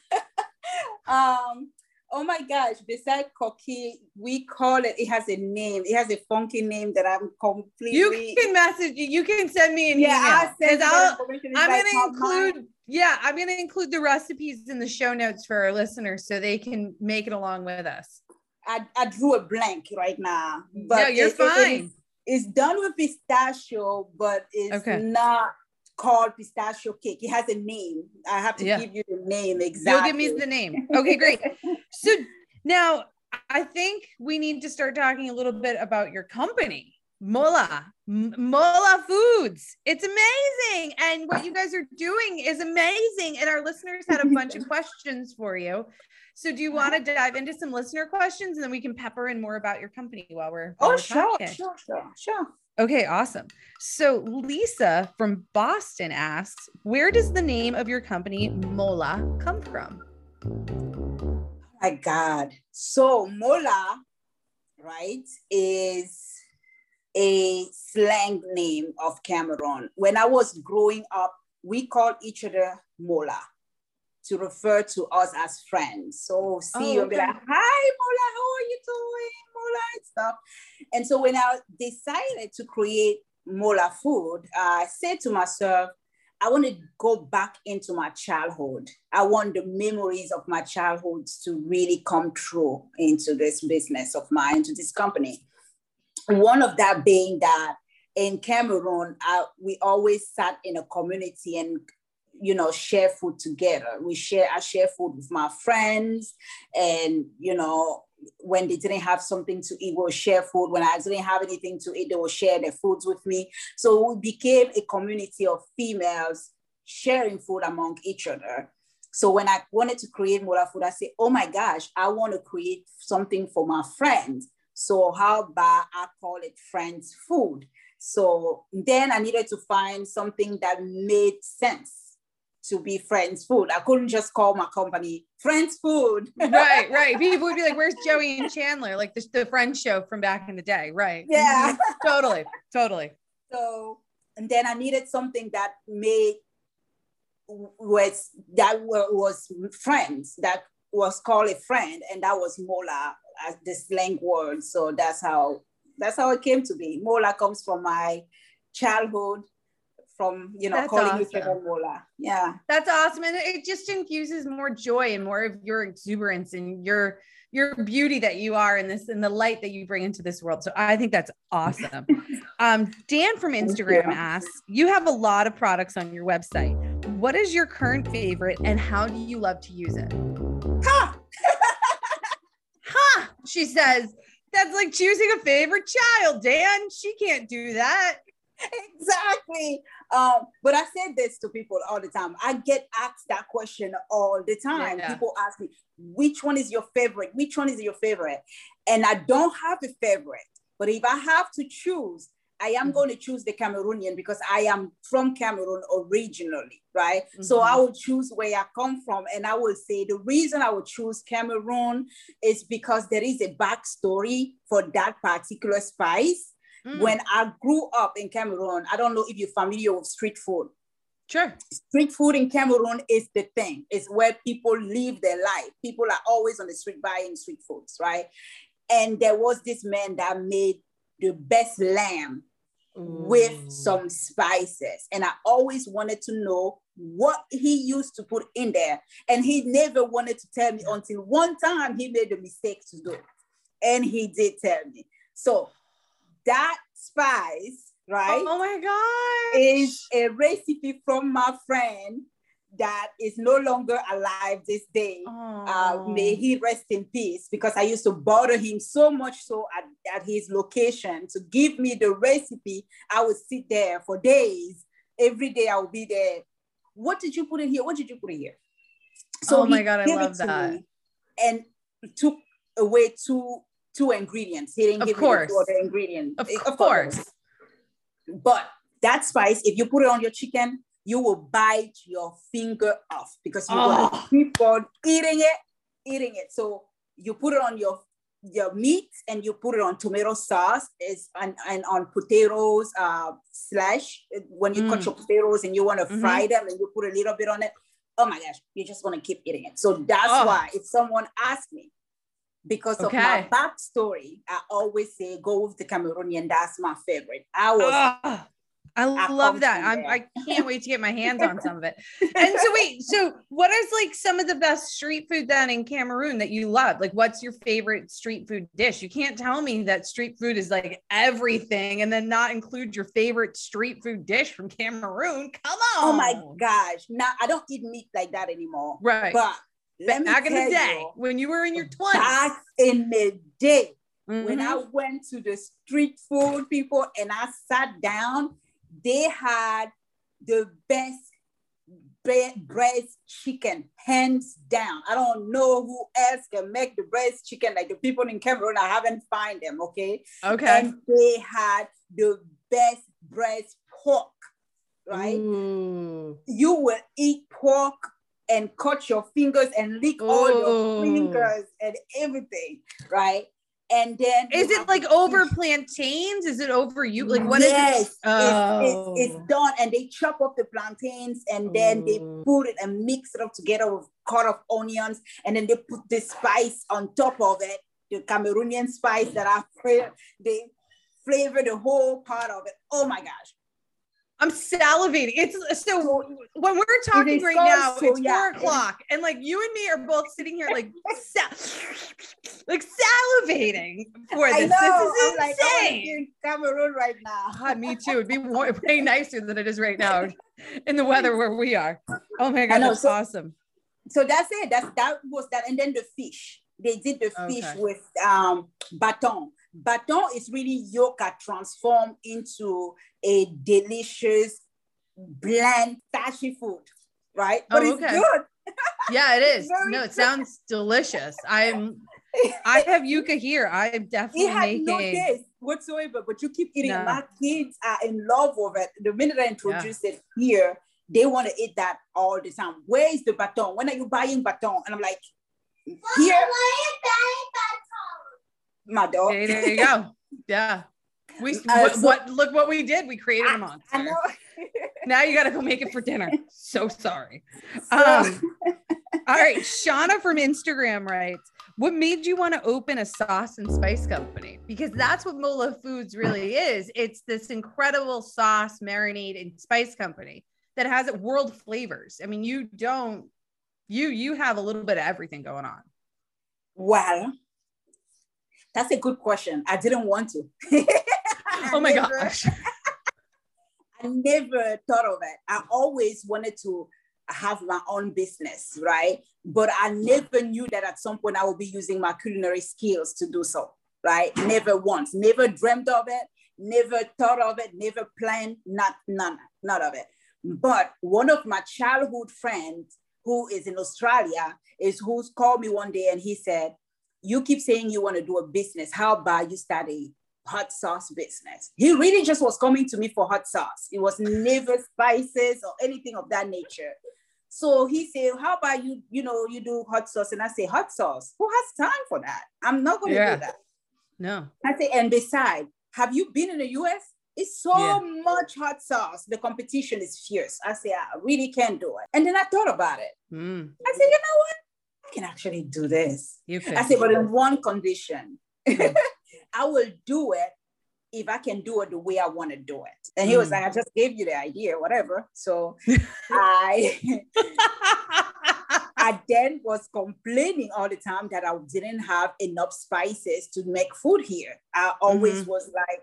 um, oh my gosh! Besides cookie, we call it. It has a name. It has a funky name that I'm completely. You can message. You can send me an yeah, email. I'll, I'm going to include. Mine yeah, I'm going to include the recipes in the show notes for our listeners so they can make it along with us. I, I drew a blank right now. But no, you're it, fine. It, it's done with pistachio, but it's okay. not called pistachio cake. It has a name. I have to yeah. give you the name exactly. You'll give me the name. Okay, great. so now I think we need to start talking a little bit about your company. Mola, Mola Foods. It's amazing. And what you guys are doing is amazing. And our listeners had a bunch of questions for you. So do you want to dive into some listener questions and then we can pepper in more about your company while we're, while oh, we're sure, sure, sure, sure. Okay, awesome. So Lisa from Boston asks, where does the name of your company Mola come from? Oh my God. So Mola, right, is a slang name of Cameroon. When I was growing up, we called each other Mola to refer to us as friends. So see oh, you and be like, hi Mola, how are you doing? And stuff. And so when I decided to create Mola food, I said to myself, I want to go back into my childhood. I want the memories of my childhood to really come true into this business of mine, into this company. One of that being that in Cameroon, I, we always sat in a community and you know share food together. We share I share food with my friends, and you know when they didn't have something to eat, we'll share food. When I didn't have anything to eat, they will share their foods with me. So we became a community of females sharing food among each other. So when I wanted to create Mola Food, I said, oh my gosh, I want to create something for my friends. So how about I call it Friends Food? So then I needed to find something that made sense to be Friends Food. I couldn't just call my company Friends Food. right, right. People would be like, "Where's Joey and Chandler?" Like the, the Friends show from back in the day, right? Yeah, mm-hmm. totally, totally. So, and then I needed something that made was that was friends that was called a friend, and that was Mola as the slang word. So that's how that's how it came to be. Mola comes from my childhood, from you know that's calling awesome. other Mola. Yeah, that's awesome, and it just infuses more joy and more of your exuberance and your your beauty that you are in this and the light that you bring into this world. So I think that's awesome. um, Dan from Instagram asks, you have a lot of products on your website. What is your current favorite and how do you love to use it? Ha! huh, she says, that's like choosing a favorite child, Dan. She can't do that. Exactly. Um, but I said this to people all the time. I get asked that question all the time. Yeah. People ask me, which one is your favorite? Which one is your favorite? And I don't have a favorite. But if I have to choose, I am mm-hmm. going to choose the Cameroonian because I am from Cameroon originally, right? Mm-hmm. So I will choose where I come from. And I will say the reason I would choose Cameroon is because there is a backstory for that particular spice. Mm. When I grew up in Cameroon, I don't know if you're familiar with street food. Sure. Street food in Cameroon is the thing. It's where people live their life. People are always on the street buying street foods, right? And there was this man that made the best lamb with some spices. And I always wanted to know what he used to put in there. And he never wanted to tell me until one time he made a mistake to do it. And he did tell me. So that spice, right? Oh my God. Is a recipe from my friend that is no longer alive this day. Uh, may he rest in peace because I used to bother him so much so at, at his location to give me the recipe. I would sit there for days. Every day I would be there. What did you put in here? What did you put in here? So oh my God, I love that. And took away two two ingredients. He didn't of give course. me the ingredient. Of, of course. course. But that spice, if you put it on your chicken, you will bite your finger off because you oh. to keep on eating it, eating it. So you put it on your your meat and you put it on tomato sauce is and, and on potatoes uh slash when you mm. cut your potatoes and you want to mm-hmm. fry them and you put a little bit on it oh my gosh you're just going to keep eating it so that's oh. why if someone asks me because okay. of my backstory i always say go with the cameroonian that's my favorite i was oh. I love that. I'm, I can't wait to get my hands on some of it. And so, wait, so what is like some of the best street food then in Cameroon that you love? Like, what's your favorite street food dish? You can't tell me that street food is like everything and then not include your favorite street food dish from Cameroon. Come on. Oh my gosh. Now, I don't eat meat like that anymore. Right. But let back in the day you, when you were in your 20s. Back in the day. Mm-hmm. When I went to the street food people and I sat down they had the best breast chicken, hands down. I don't know who else can make the breast chicken like the people in Cameroon. I haven't find them, okay? Okay. And they had the best breast pork, right? Ooh. You will eat pork and cut your fingers and lick all your fingers and everything, right? and then is it like over plantains is it over you like what yes, is it oh. it's, it's, it's, oh. done and they chop up the plantains and then they oh. put it and mix it up together with cut of onions and then they put the spice on top of it the cameroonian spice that i they flavor the whole part of it oh my gosh I'm salivating. It's so when we're talking right now, so, it's yeah, four o'clock, and like you and me are both sitting here like like salivating for this. This is I'm insane. Like, Cameroon right now. God, me too. It'd be more, way nicer than it is right now in the weather where we are. Oh my god, that's so, awesome. So that's it. That's that was that, and then the fish. They did the fish okay. with um baton. Baton is really yolk transformed into a delicious, bland, fashy food, right? But oh, okay. it's good. yeah, it is. no, it sounds delicious. I'm I have yuca here. I'm definitely it has making no taste whatsoever, but you keep eating. No. My kids are in love with it. The minute I introduce yeah. it here, they want to eat that all the time. Where is the baton? When are you buying baton? And I'm like, here. My dog. Okay, there you go. Yeah. We uh, what, so, what, look what we did. We created a monster. now you got to go make it for dinner. So sorry. So, um, all right, Shauna from Instagram writes, "What made you want to open a sauce and spice company? Because that's what Mola Foods really is. It's this incredible sauce, marinade, and spice company that has world flavors. I mean, you don't you you have a little bit of everything going on. Well, that's a good question. I didn't want to. oh my never, gosh. I never thought of it. I always wanted to have my own business, right? But I never knew that at some point I would be using my culinary skills to do so, right? Never once, never dreamed of it, never thought of it, never planned, not none, none of it. But one of my childhood friends who is in Australia is who's called me one day and he said, you keep saying you want to do a business. How about you start a hot sauce business? He really just was coming to me for hot sauce. It was never spices or anything of that nature. So he said, How about you, you know, you do hot sauce? And I say, Hot sauce? Who has time for that? I'm not going to yeah. do that. No. I say, and besides, have you been in the US? It's so yeah. much hot sauce. The competition is fierce. I say, I really can't do it. And then I thought about it. Mm. I said, you know what? I can actually do this. You I said, but in one condition, mm. I will do it if I can do it the way I want to do it. And he mm. was like, I just gave you the idea, whatever. So I I then was complaining all the time that I didn't have enough spices to make food here. I always mm-hmm. was like,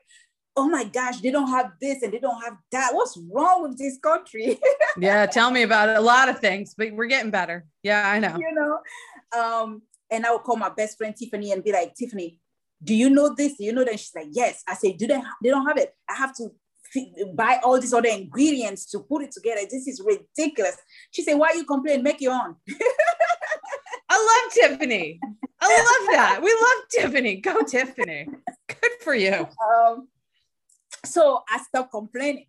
oh my gosh, they don't have this and they don't have that. What's wrong with this country? yeah, tell me about it. A lot of things, but we're getting better. Yeah, I know. You know, um, and I would call my best friend Tiffany and be like, Tiffany, do you know this? Do you know that? She's like, yes. I say, do they? They don't have it. I have to buy all these other ingredients to put it together. This is ridiculous. She said, why you complain? Make your own. I love Tiffany. I love that. We love Tiffany. Go Tiffany. Good for you. Um, so I stopped complaining.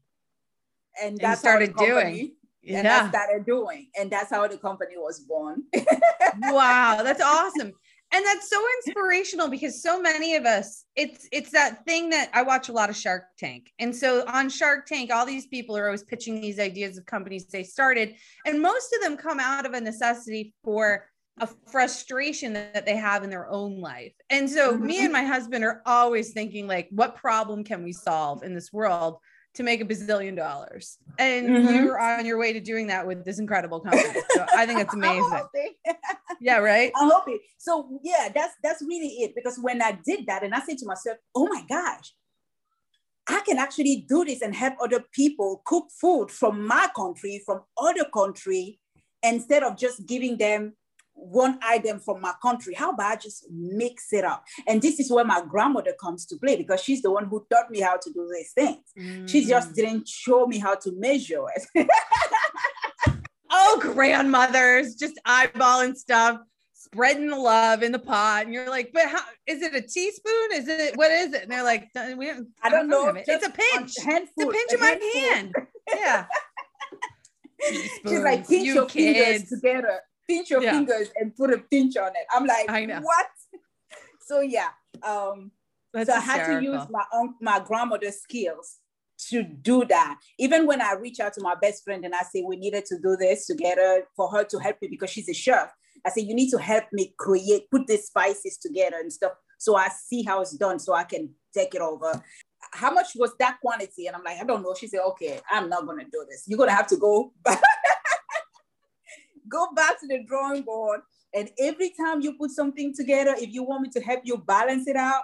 And that started doing. And yeah. I started doing. And that's how the company was born. wow, that's awesome. And that's so inspirational because so many of us, it's it's that thing that I watch a lot of Shark Tank. And so on Shark Tank, all these people are always pitching these ideas of companies they started. And most of them come out of a necessity for a frustration that they have in their own life. And so mm-hmm. me and my husband are always thinking like what problem can we solve in this world to make a bazillion dollars? And mm-hmm. you're on your way to doing that with this incredible company. So I think it's amazing. yeah, right? I'm hoping. So yeah, that's that's really it because when I did that and I said to myself, "Oh my gosh, I can actually do this and help other people cook food from my country, from other country, instead of just giving them one item from my country. How about I just mix it up? And this is where my grandmother comes to play because she's the one who taught me how to do these things. Mm. She just didn't show me how to measure it. oh, grandmothers just eyeballing stuff, spreading the love in the pot. And you're like, but how is it a teaspoon? Is it what is it? And they're like, we don't, I don't, know. It. It's a pinch. It's a pinch of my hand. Yeah. She's like, pinch you your kids. fingers together pinch your yeah. fingers and put a pinch on it. I'm like, what? So yeah. Um, That's so I had to use my own my grandmother's skills to do that. Even when I reach out to my best friend and I say we needed to do this together for her to help me because she's a chef. I say you need to help me create, put the spices together and stuff. So I see how it's done, so I can take it over. How much was that quantity? And I'm like, I don't know. She said, okay, I'm not gonna do this. You're gonna have to go go back to the drawing board. And every time you put something together, if you want me to help you balance it out,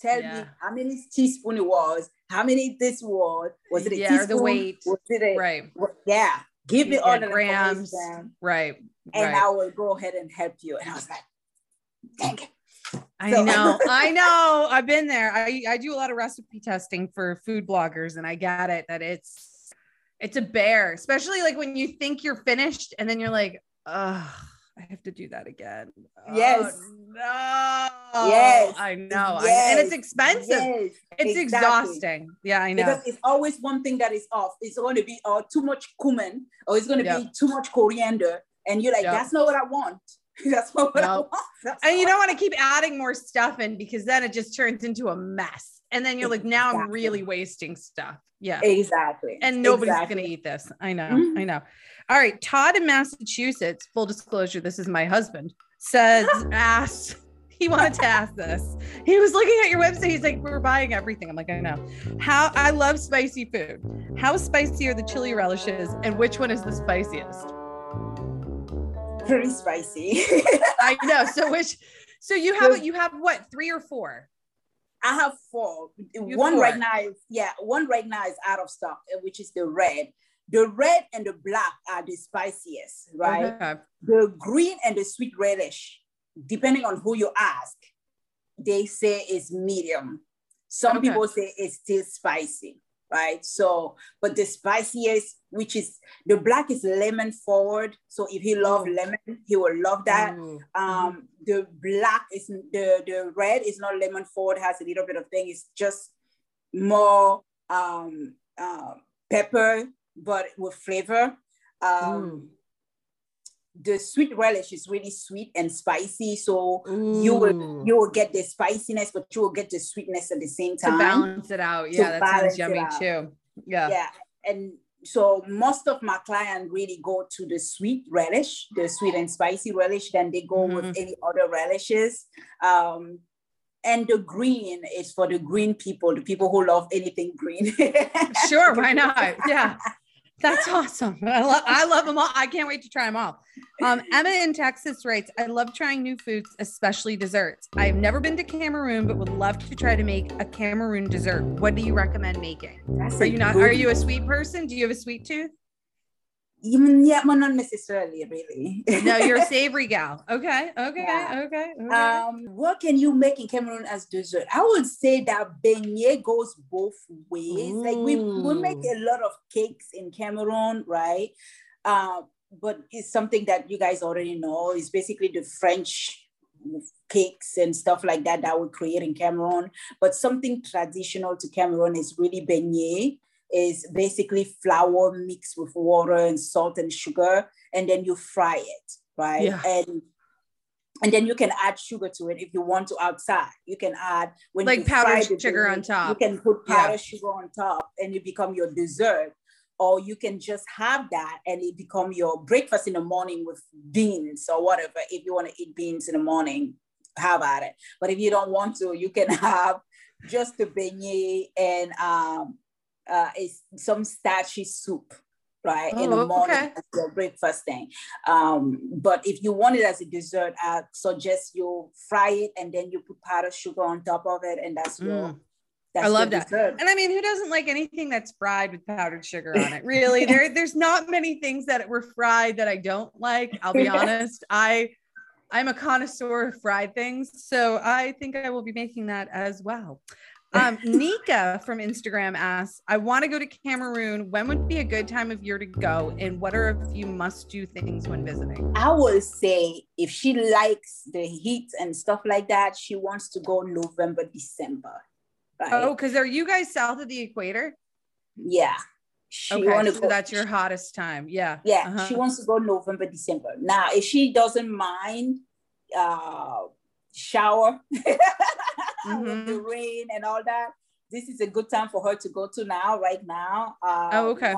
tell yeah. me how many teaspoon it was, how many this was, was it a yeah, teaspoon? the weight. Was it a, right. Yeah. Give me yeah, all the grams. Right. And right. I will go ahead and help you. And I was like, dang it. I so, know, I know. I've been there. I, I do a lot of recipe testing for food bloggers, and I get it that it's it's a bear, especially like when you think you're finished and then you're like, oh, I have to do that again. Yes. Oh, no. Yes. I know. Yes. I, and it's expensive. Yes. It's exactly. exhausting. Yeah, I know. Because it's always one thing that is off. It's going to be uh, too much cumin or it's going to yep. be too much coriander. And you're like, yep. that's not what I want. that's not what I want. That's and you don't want to keep adding more stuff in because then it just turns into a mess. And then you're like, now. I'm really wasting stuff. Yeah. Exactly. And nobody's exactly. going to eat this. I know. Mm-hmm. I know. All right. Todd in Massachusetts, full disclosure, this is my husband, says, ask. He wanted to ask this. He was looking at your website. He's like, we're buying everything. I'm like, I know. How I love spicy food. How spicy are the chili relishes and which one is the spiciest? Pretty spicy. I know. So which so you have you have what three or four? I have four. You one right now is yeah, one right now is out of stock, uh, which is the red. The red and the black are the spiciest, right? Okay. The green and the sweet relish, depending on who you ask, they say is medium. Some okay. people say it's still spicy right? So, but the spiciest, which is the black is lemon forward. So if he love lemon, he will love that. Mm-hmm. Um, the black is the the red is not lemon forward, has a little bit of thing. It's just more um, uh, pepper, but with flavor. Um, mm the sweet relish is really sweet and spicy. So Ooh. you will you will get the spiciness, but you will get the sweetness at the same time. To balance it out. Yeah, that sounds yummy too. Yeah. Yeah. And so most of my clients really go to the sweet relish, the sweet and spicy relish, then they go mm-hmm. with any other relishes. Um, and the green is for the green people, the people who love anything green. sure, why not? Yeah. That's awesome. I love I love them all. I can't wait to try them all. Um, Emma in Texas writes, I love trying new foods, especially desserts. I've never been to Cameroon, but would love to try to make a Cameroon dessert. What do you recommend making? That's are you not are you a sweet person? Do you have a sweet tooth? Yeah, but not necessarily, really. no, you're a savory gal. Okay, okay, yeah. okay, okay. Um, what can you make in Cameroon as dessert? I would say that beignet goes both ways. Ooh. Like we, we make a lot of cakes in Cameroon, right? Uh, but it's something that you guys already know. It's basically the French cakes and stuff like that that we create in Cameroon. But something traditional to Cameroon is really beignet is basically flour mixed with water and salt and sugar, and then you fry it, right? Yeah. And and then you can add sugar to it if you want to outside. You can add when you like powdered sugar on top. You can put powdered yeah. sugar on top, and it become your dessert. Or you can just have that and it become your breakfast in the morning with beans or whatever. If you want to eat beans in the morning, have at it. But if you don't want to, you can have just the beignet and um, uh, is some starchy soup right oh, in the oh, morning okay. as your breakfast thing um, but if you want it as a dessert i suggest you fry it and then you put powdered sugar on top of it and that's mm. your I love that. Dessert. And I mean, who doesn't like anything that's fried with powdered sugar on it? Really? there, there's not many things that were fried that I don't like. I'll be honest. I I'm a connoisseur of fried things. So I think I will be making that as well. Um, Nika from Instagram asks, I want to go to Cameroon. When would be a good time of year to go? And what are a few must do things when visiting? I would say if she likes the heat and stuff like that, she wants to go November, December. Right? Oh, because are you guys south of the equator? Yeah. She okay, so go, that's your hottest time. Yeah. Yeah. Uh-huh. She wants to go November, December. Now, if she doesn't mind uh shower mm-hmm. with the rain and all that. This is a good time for her to go to now, right now. Uh, oh, okay.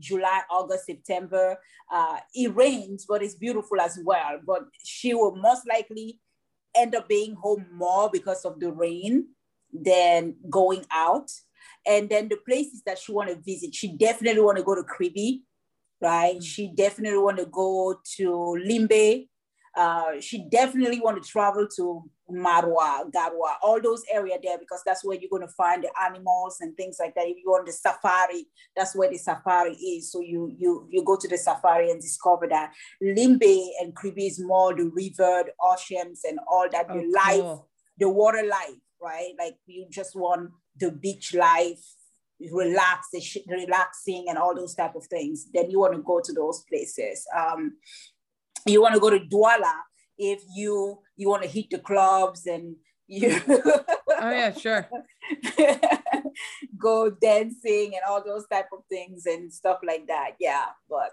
July, August, September. Uh, it rains, but it's beautiful as well. But she will most likely end up being home more because of the rain than going out. And then the places that she want to visit, she definitely want to go to Kribi, right? Mm-hmm. She definitely want to go to Limbe. Uh, she definitely want to travel to Maroua, Garoua, all those area there because that's where you're going to find the animals and things like that. If you want the safari, that's where the safari is. So you you you go to the safari and discover that Limbe and Kribi is more the river, the oceans, and all that. Oh, the cool. life, the water life, right? Like you just want the beach life, relax, relaxing, and all those type of things. Then you want to go to those places. Um, you want to go to Douala if you you want to hit the clubs and you oh yeah sure. Go dancing and all those type of things and stuff like that yeah but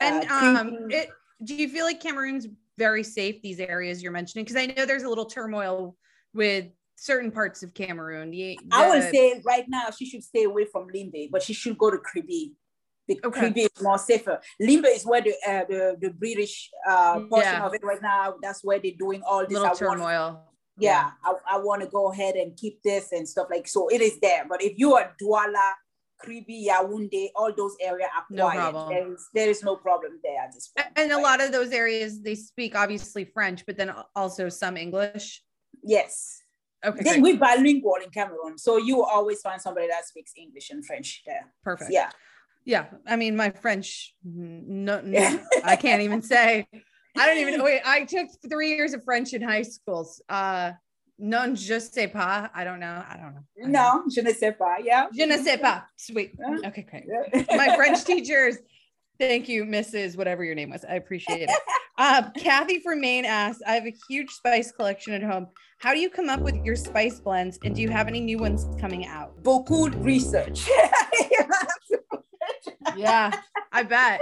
uh, and um it do you feel like cameroon's very safe these areas you're mentioning? Because i know there's a little turmoil with certain parts of cameroon. The, the, i would say right now she should stay away from limbe but she should go to kribi the okay. Kribi is more safer. Limbe is where the uh, the, the British uh, portion yeah. of it right now. That's where they're doing all this. Little I turmoil. Want, yeah, yeah, I, I want to go ahead and keep this and stuff like so. It is there, but if you are Douala, Kribi, Yaoundé, all those areas are no quiet. Problem. There is, there is no problem there at this point. And a lot of those areas they speak obviously French, but then also some English. Yes. Okay. Then we're bilingual in Cameroon, so you always find somebody that speaks English and French there. Perfect. Yeah yeah i mean my french no, no i can't even say. I don't even wait i took three years of french in high schools. Uh non je sais pas. I don't know. I don't know. I no know. je ne sais pas. Yeah. Je ne sais pas. Sweet. Okay great. My french teachers thank you mrs whatever your name was. I appreciate it. Uh, kathy from maine asks i have a huge spice collection at home. How do you come up with your spice blends and do you have any new ones coming out? Beaucoup research yeah, I bet.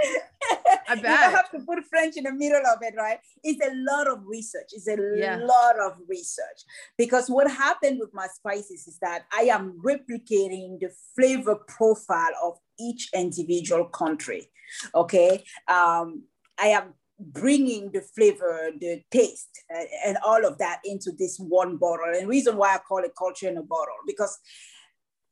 I bet. You have to put French in the middle of it, right? It's a lot of research. It's a yeah. lot of research. Because what happened with my spices is that I am replicating the flavor profile of each individual country. Okay. Um, I am bringing the flavor, the taste, uh, and all of that into this one bottle. And reason why I call it culture in a bottle, because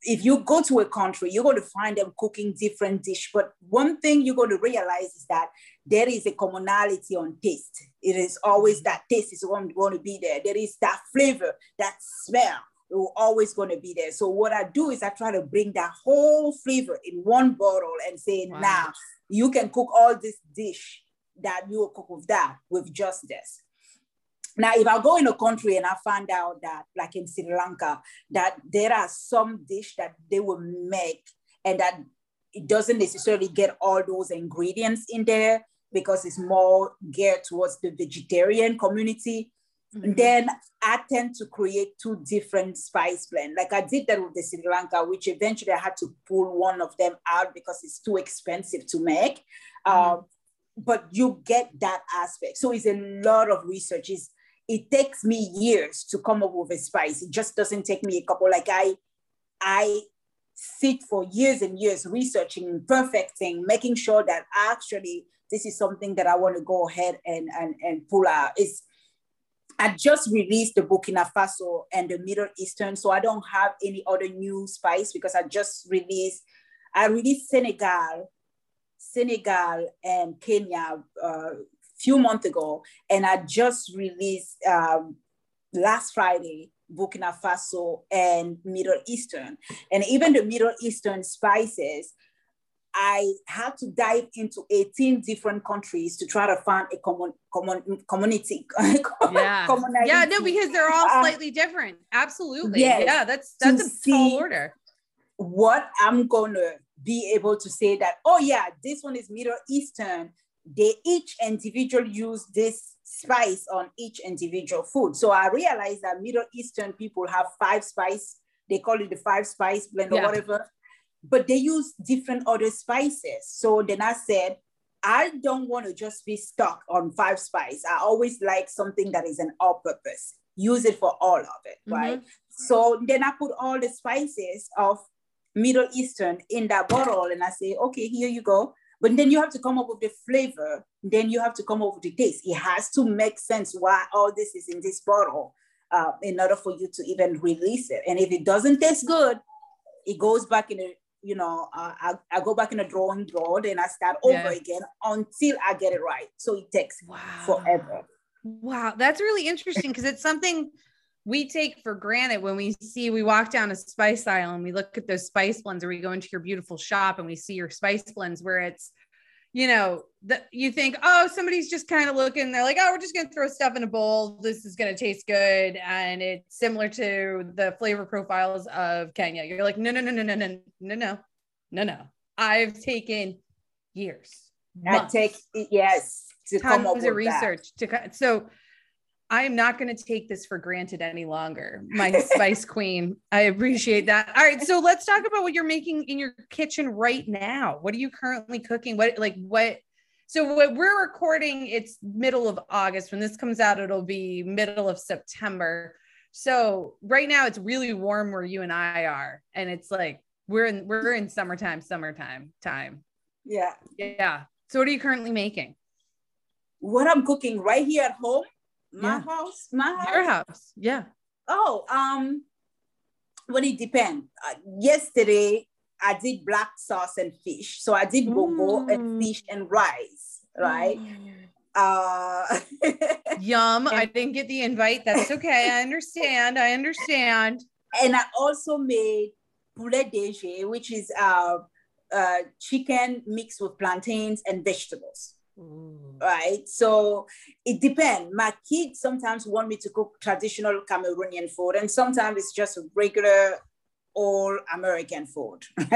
if you go to a country, you're going to find them cooking different dish. But one thing you're going to realize is that there is a commonality on taste. It is always that taste is going to be there. There is that flavor, that smell will always going to be there. So what I do is I try to bring that whole flavor in one bottle and say, wow. now you can cook all this dish that you will cook with that, with just this. Now, if I go in a country and I find out that, like in Sri Lanka, that there are some dish that they will make and that it doesn't necessarily get all those ingredients in there because it's more geared towards the vegetarian community, mm-hmm. then I tend to create two different spice blend. Like I did that with the Sri Lanka, which eventually I had to pull one of them out because it's too expensive to make. Mm-hmm. Um, but you get that aspect. So it's a lot of research. It's, it takes me years to come up with a spice. It just doesn't take me a couple. Like I, I sit for years and years researching, perfecting, making sure that actually this is something that I want to go ahead and, and, and pull out. It's, I just released the Burkina Faso and the Middle Eastern, so I don't have any other new spice because I just released, I released Senegal, Senegal and Kenya uh, few months ago, and I just released um, last Friday Burkina Faso and Middle Eastern, and even the Middle Eastern spices I had to dive into 18 different countries to try to find a common, common community. yeah. yeah, no, because they're all uh, slightly uh, different. Absolutely. Yes, yeah, that's that's a tall order. What I'm gonna be able to say that, oh yeah, this one is Middle Eastern. They each individual use this spice on each individual food. So I realized that Middle Eastern people have five spice. They call it the five spice blend yeah. or whatever but they use different other spices. So then I said, I don't want to just be stuck on five spice. I always like something that is an all purpose. Use it for all of it, mm-hmm. right? So then I put all the spices of Middle Eastern in that bottle and I say, okay, here you go. But then you have to come up with the flavor. Then you have to come up with the taste. It has to make sense why all this is in this bottle uh, in order for you to even release it. And if it doesn't taste good, it goes back in the you know, uh, I, I go back in the drawing board and I start over yeah. again until I get it right. So it takes wow. forever. Wow, that's really interesting because it's something we take for granted when we see we walk down a spice aisle and we look at those spice blends or we go into your beautiful shop and we see your spice blends where it's you know that you think oh somebody's just kind of looking they're like oh we're just going to throw stuff in a bowl. This is going to taste good. And it's similar to the flavor profiles of kenya. You're like no no no no no no no no no no. I've taken years i take yes to come up with research that. to so I am not going to take this for granted any longer, my spice queen. I appreciate that. All right, so let's talk about what you're making in your kitchen right now. What are you currently cooking? What like what? So what we're recording, it's middle of August. When this comes out, it'll be middle of September. So right now it's really warm where you and I are, and it's like we're in we're in summertime, summertime time. Yeah. Yeah. So what are you currently making? What I'm cooking right here at home my yeah. house, my house. Your house, yeah. Oh, um, well, it depends. Uh, yesterday I did black sauce and fish, so I did bobo mm. and fish and rice, right? Mm. Uh, Yum! And, I didn't get the invite. That's okay. I understand. I understand. And I also made poulet DG, which is uh, uh, chicken mixed with plantains and vegetables. Mm. Right. So it depends. My kids sometimes want me to cook traditional Cameroonian food, and sometimes it's just regular all American food.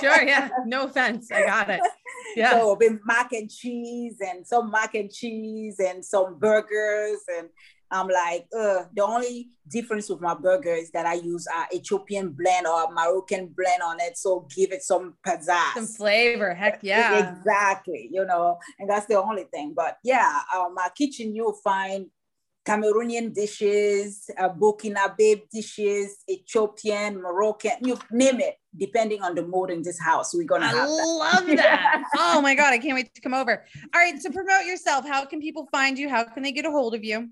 sure, yeah. No offense. I got it. Yeah. So with mac and cheese and some mac and cheese and some burgers and I'm like, uh, the only difference with my burger is that I use uh, Ethiopian blend or a Moroccan blend on it. So give it some pizzazz. Some flavor. Heck yeah. Exactly. You know, and that's the only thing. But yeah, uh, my kitchen, you'll find Cameroonian dishes, uh, Burkinabe dishes, Ethiopian, Moroccan, you name it, depending on the mood in this house. We're gonna I have that. love that. oh my god, I can't wait to come over. All right, so promote yourself. How can people find you? How can they get a hold of you?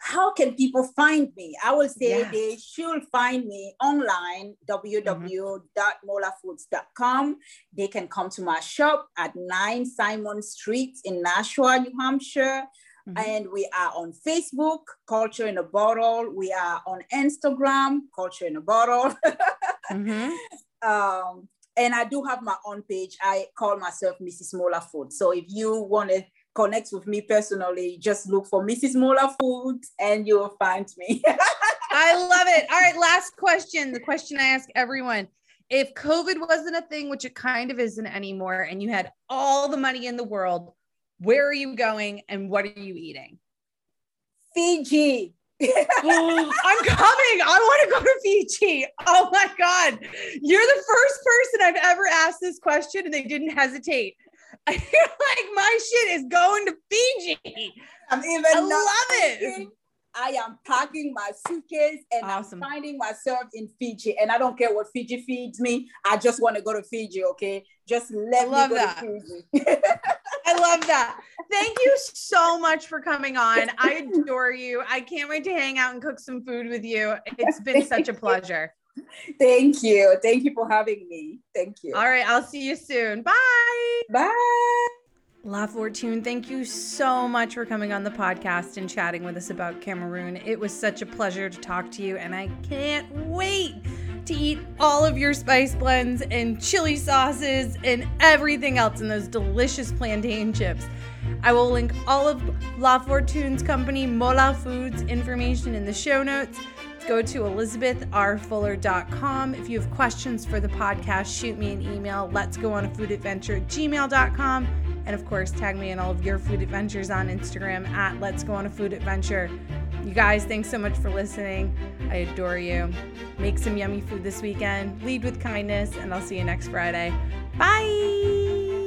How can people find me? I will say yes. they should find me online, www.molafoods.com. They can come to my shop at 9 Simon Street in Nashua, New Hampshire. Mm-hmm. And we are on Facebook, Culture in a Bottle. We are on Instagram, Culture in a Bottle. mm-hmm. um, and I do have my own page. I call myself Mrs. Mola Food. So if you want to connect with me personally, just look for Mrs. Mola Food and you'll find me. I love it. All right, last question. The question I ask everyone. If COVID wasn't a thing, which it kind of isn't anymore, and you had all the money in the world, where are you going and what are you eating? Fiji. I'm coming. I want to go to Fiji. Oh my God. You're the first person I've ever asked this question and they didn't hesitate. I feel like my shit is going to Fiji. I'm even I love it. I am packing my suitcase and awesome. I'm finding myself in Fiji. And I don't care what Fiji feeds me. I just want to go to Fiji, okay? Just let me go that. to Fiji. I love that. Thank you so much for coming on. I adore you. I can't wait to hang out and cook some food with you. It's been such a pleasure. Thank you. Thank you for having me. Thank you. All right. I'll see you soon. Bye. Bye. La Fortune, thank you so much for coming on the podcast and chatting with us about Cameroon. It was such a pleasure to talk to you, and I can't wait to eat all of your spice blends and chili sauces and everything else in those delicious plantain chips. I will link all of La Fortune's company, Mola Foods, information in the show notes. Go to elizabethrfuller.com. If you have questions for the podcast, shoot me an email. Let's go on a food adventure at gmail.com. And of course, tag me in all of your food adventures on Instagram at Let's Go on a Food Adventure. You guys, thanks so much for listening. I adore you. Make some yummy food this weekend. Lead with kindness, and I'll see you next Friday. Bye.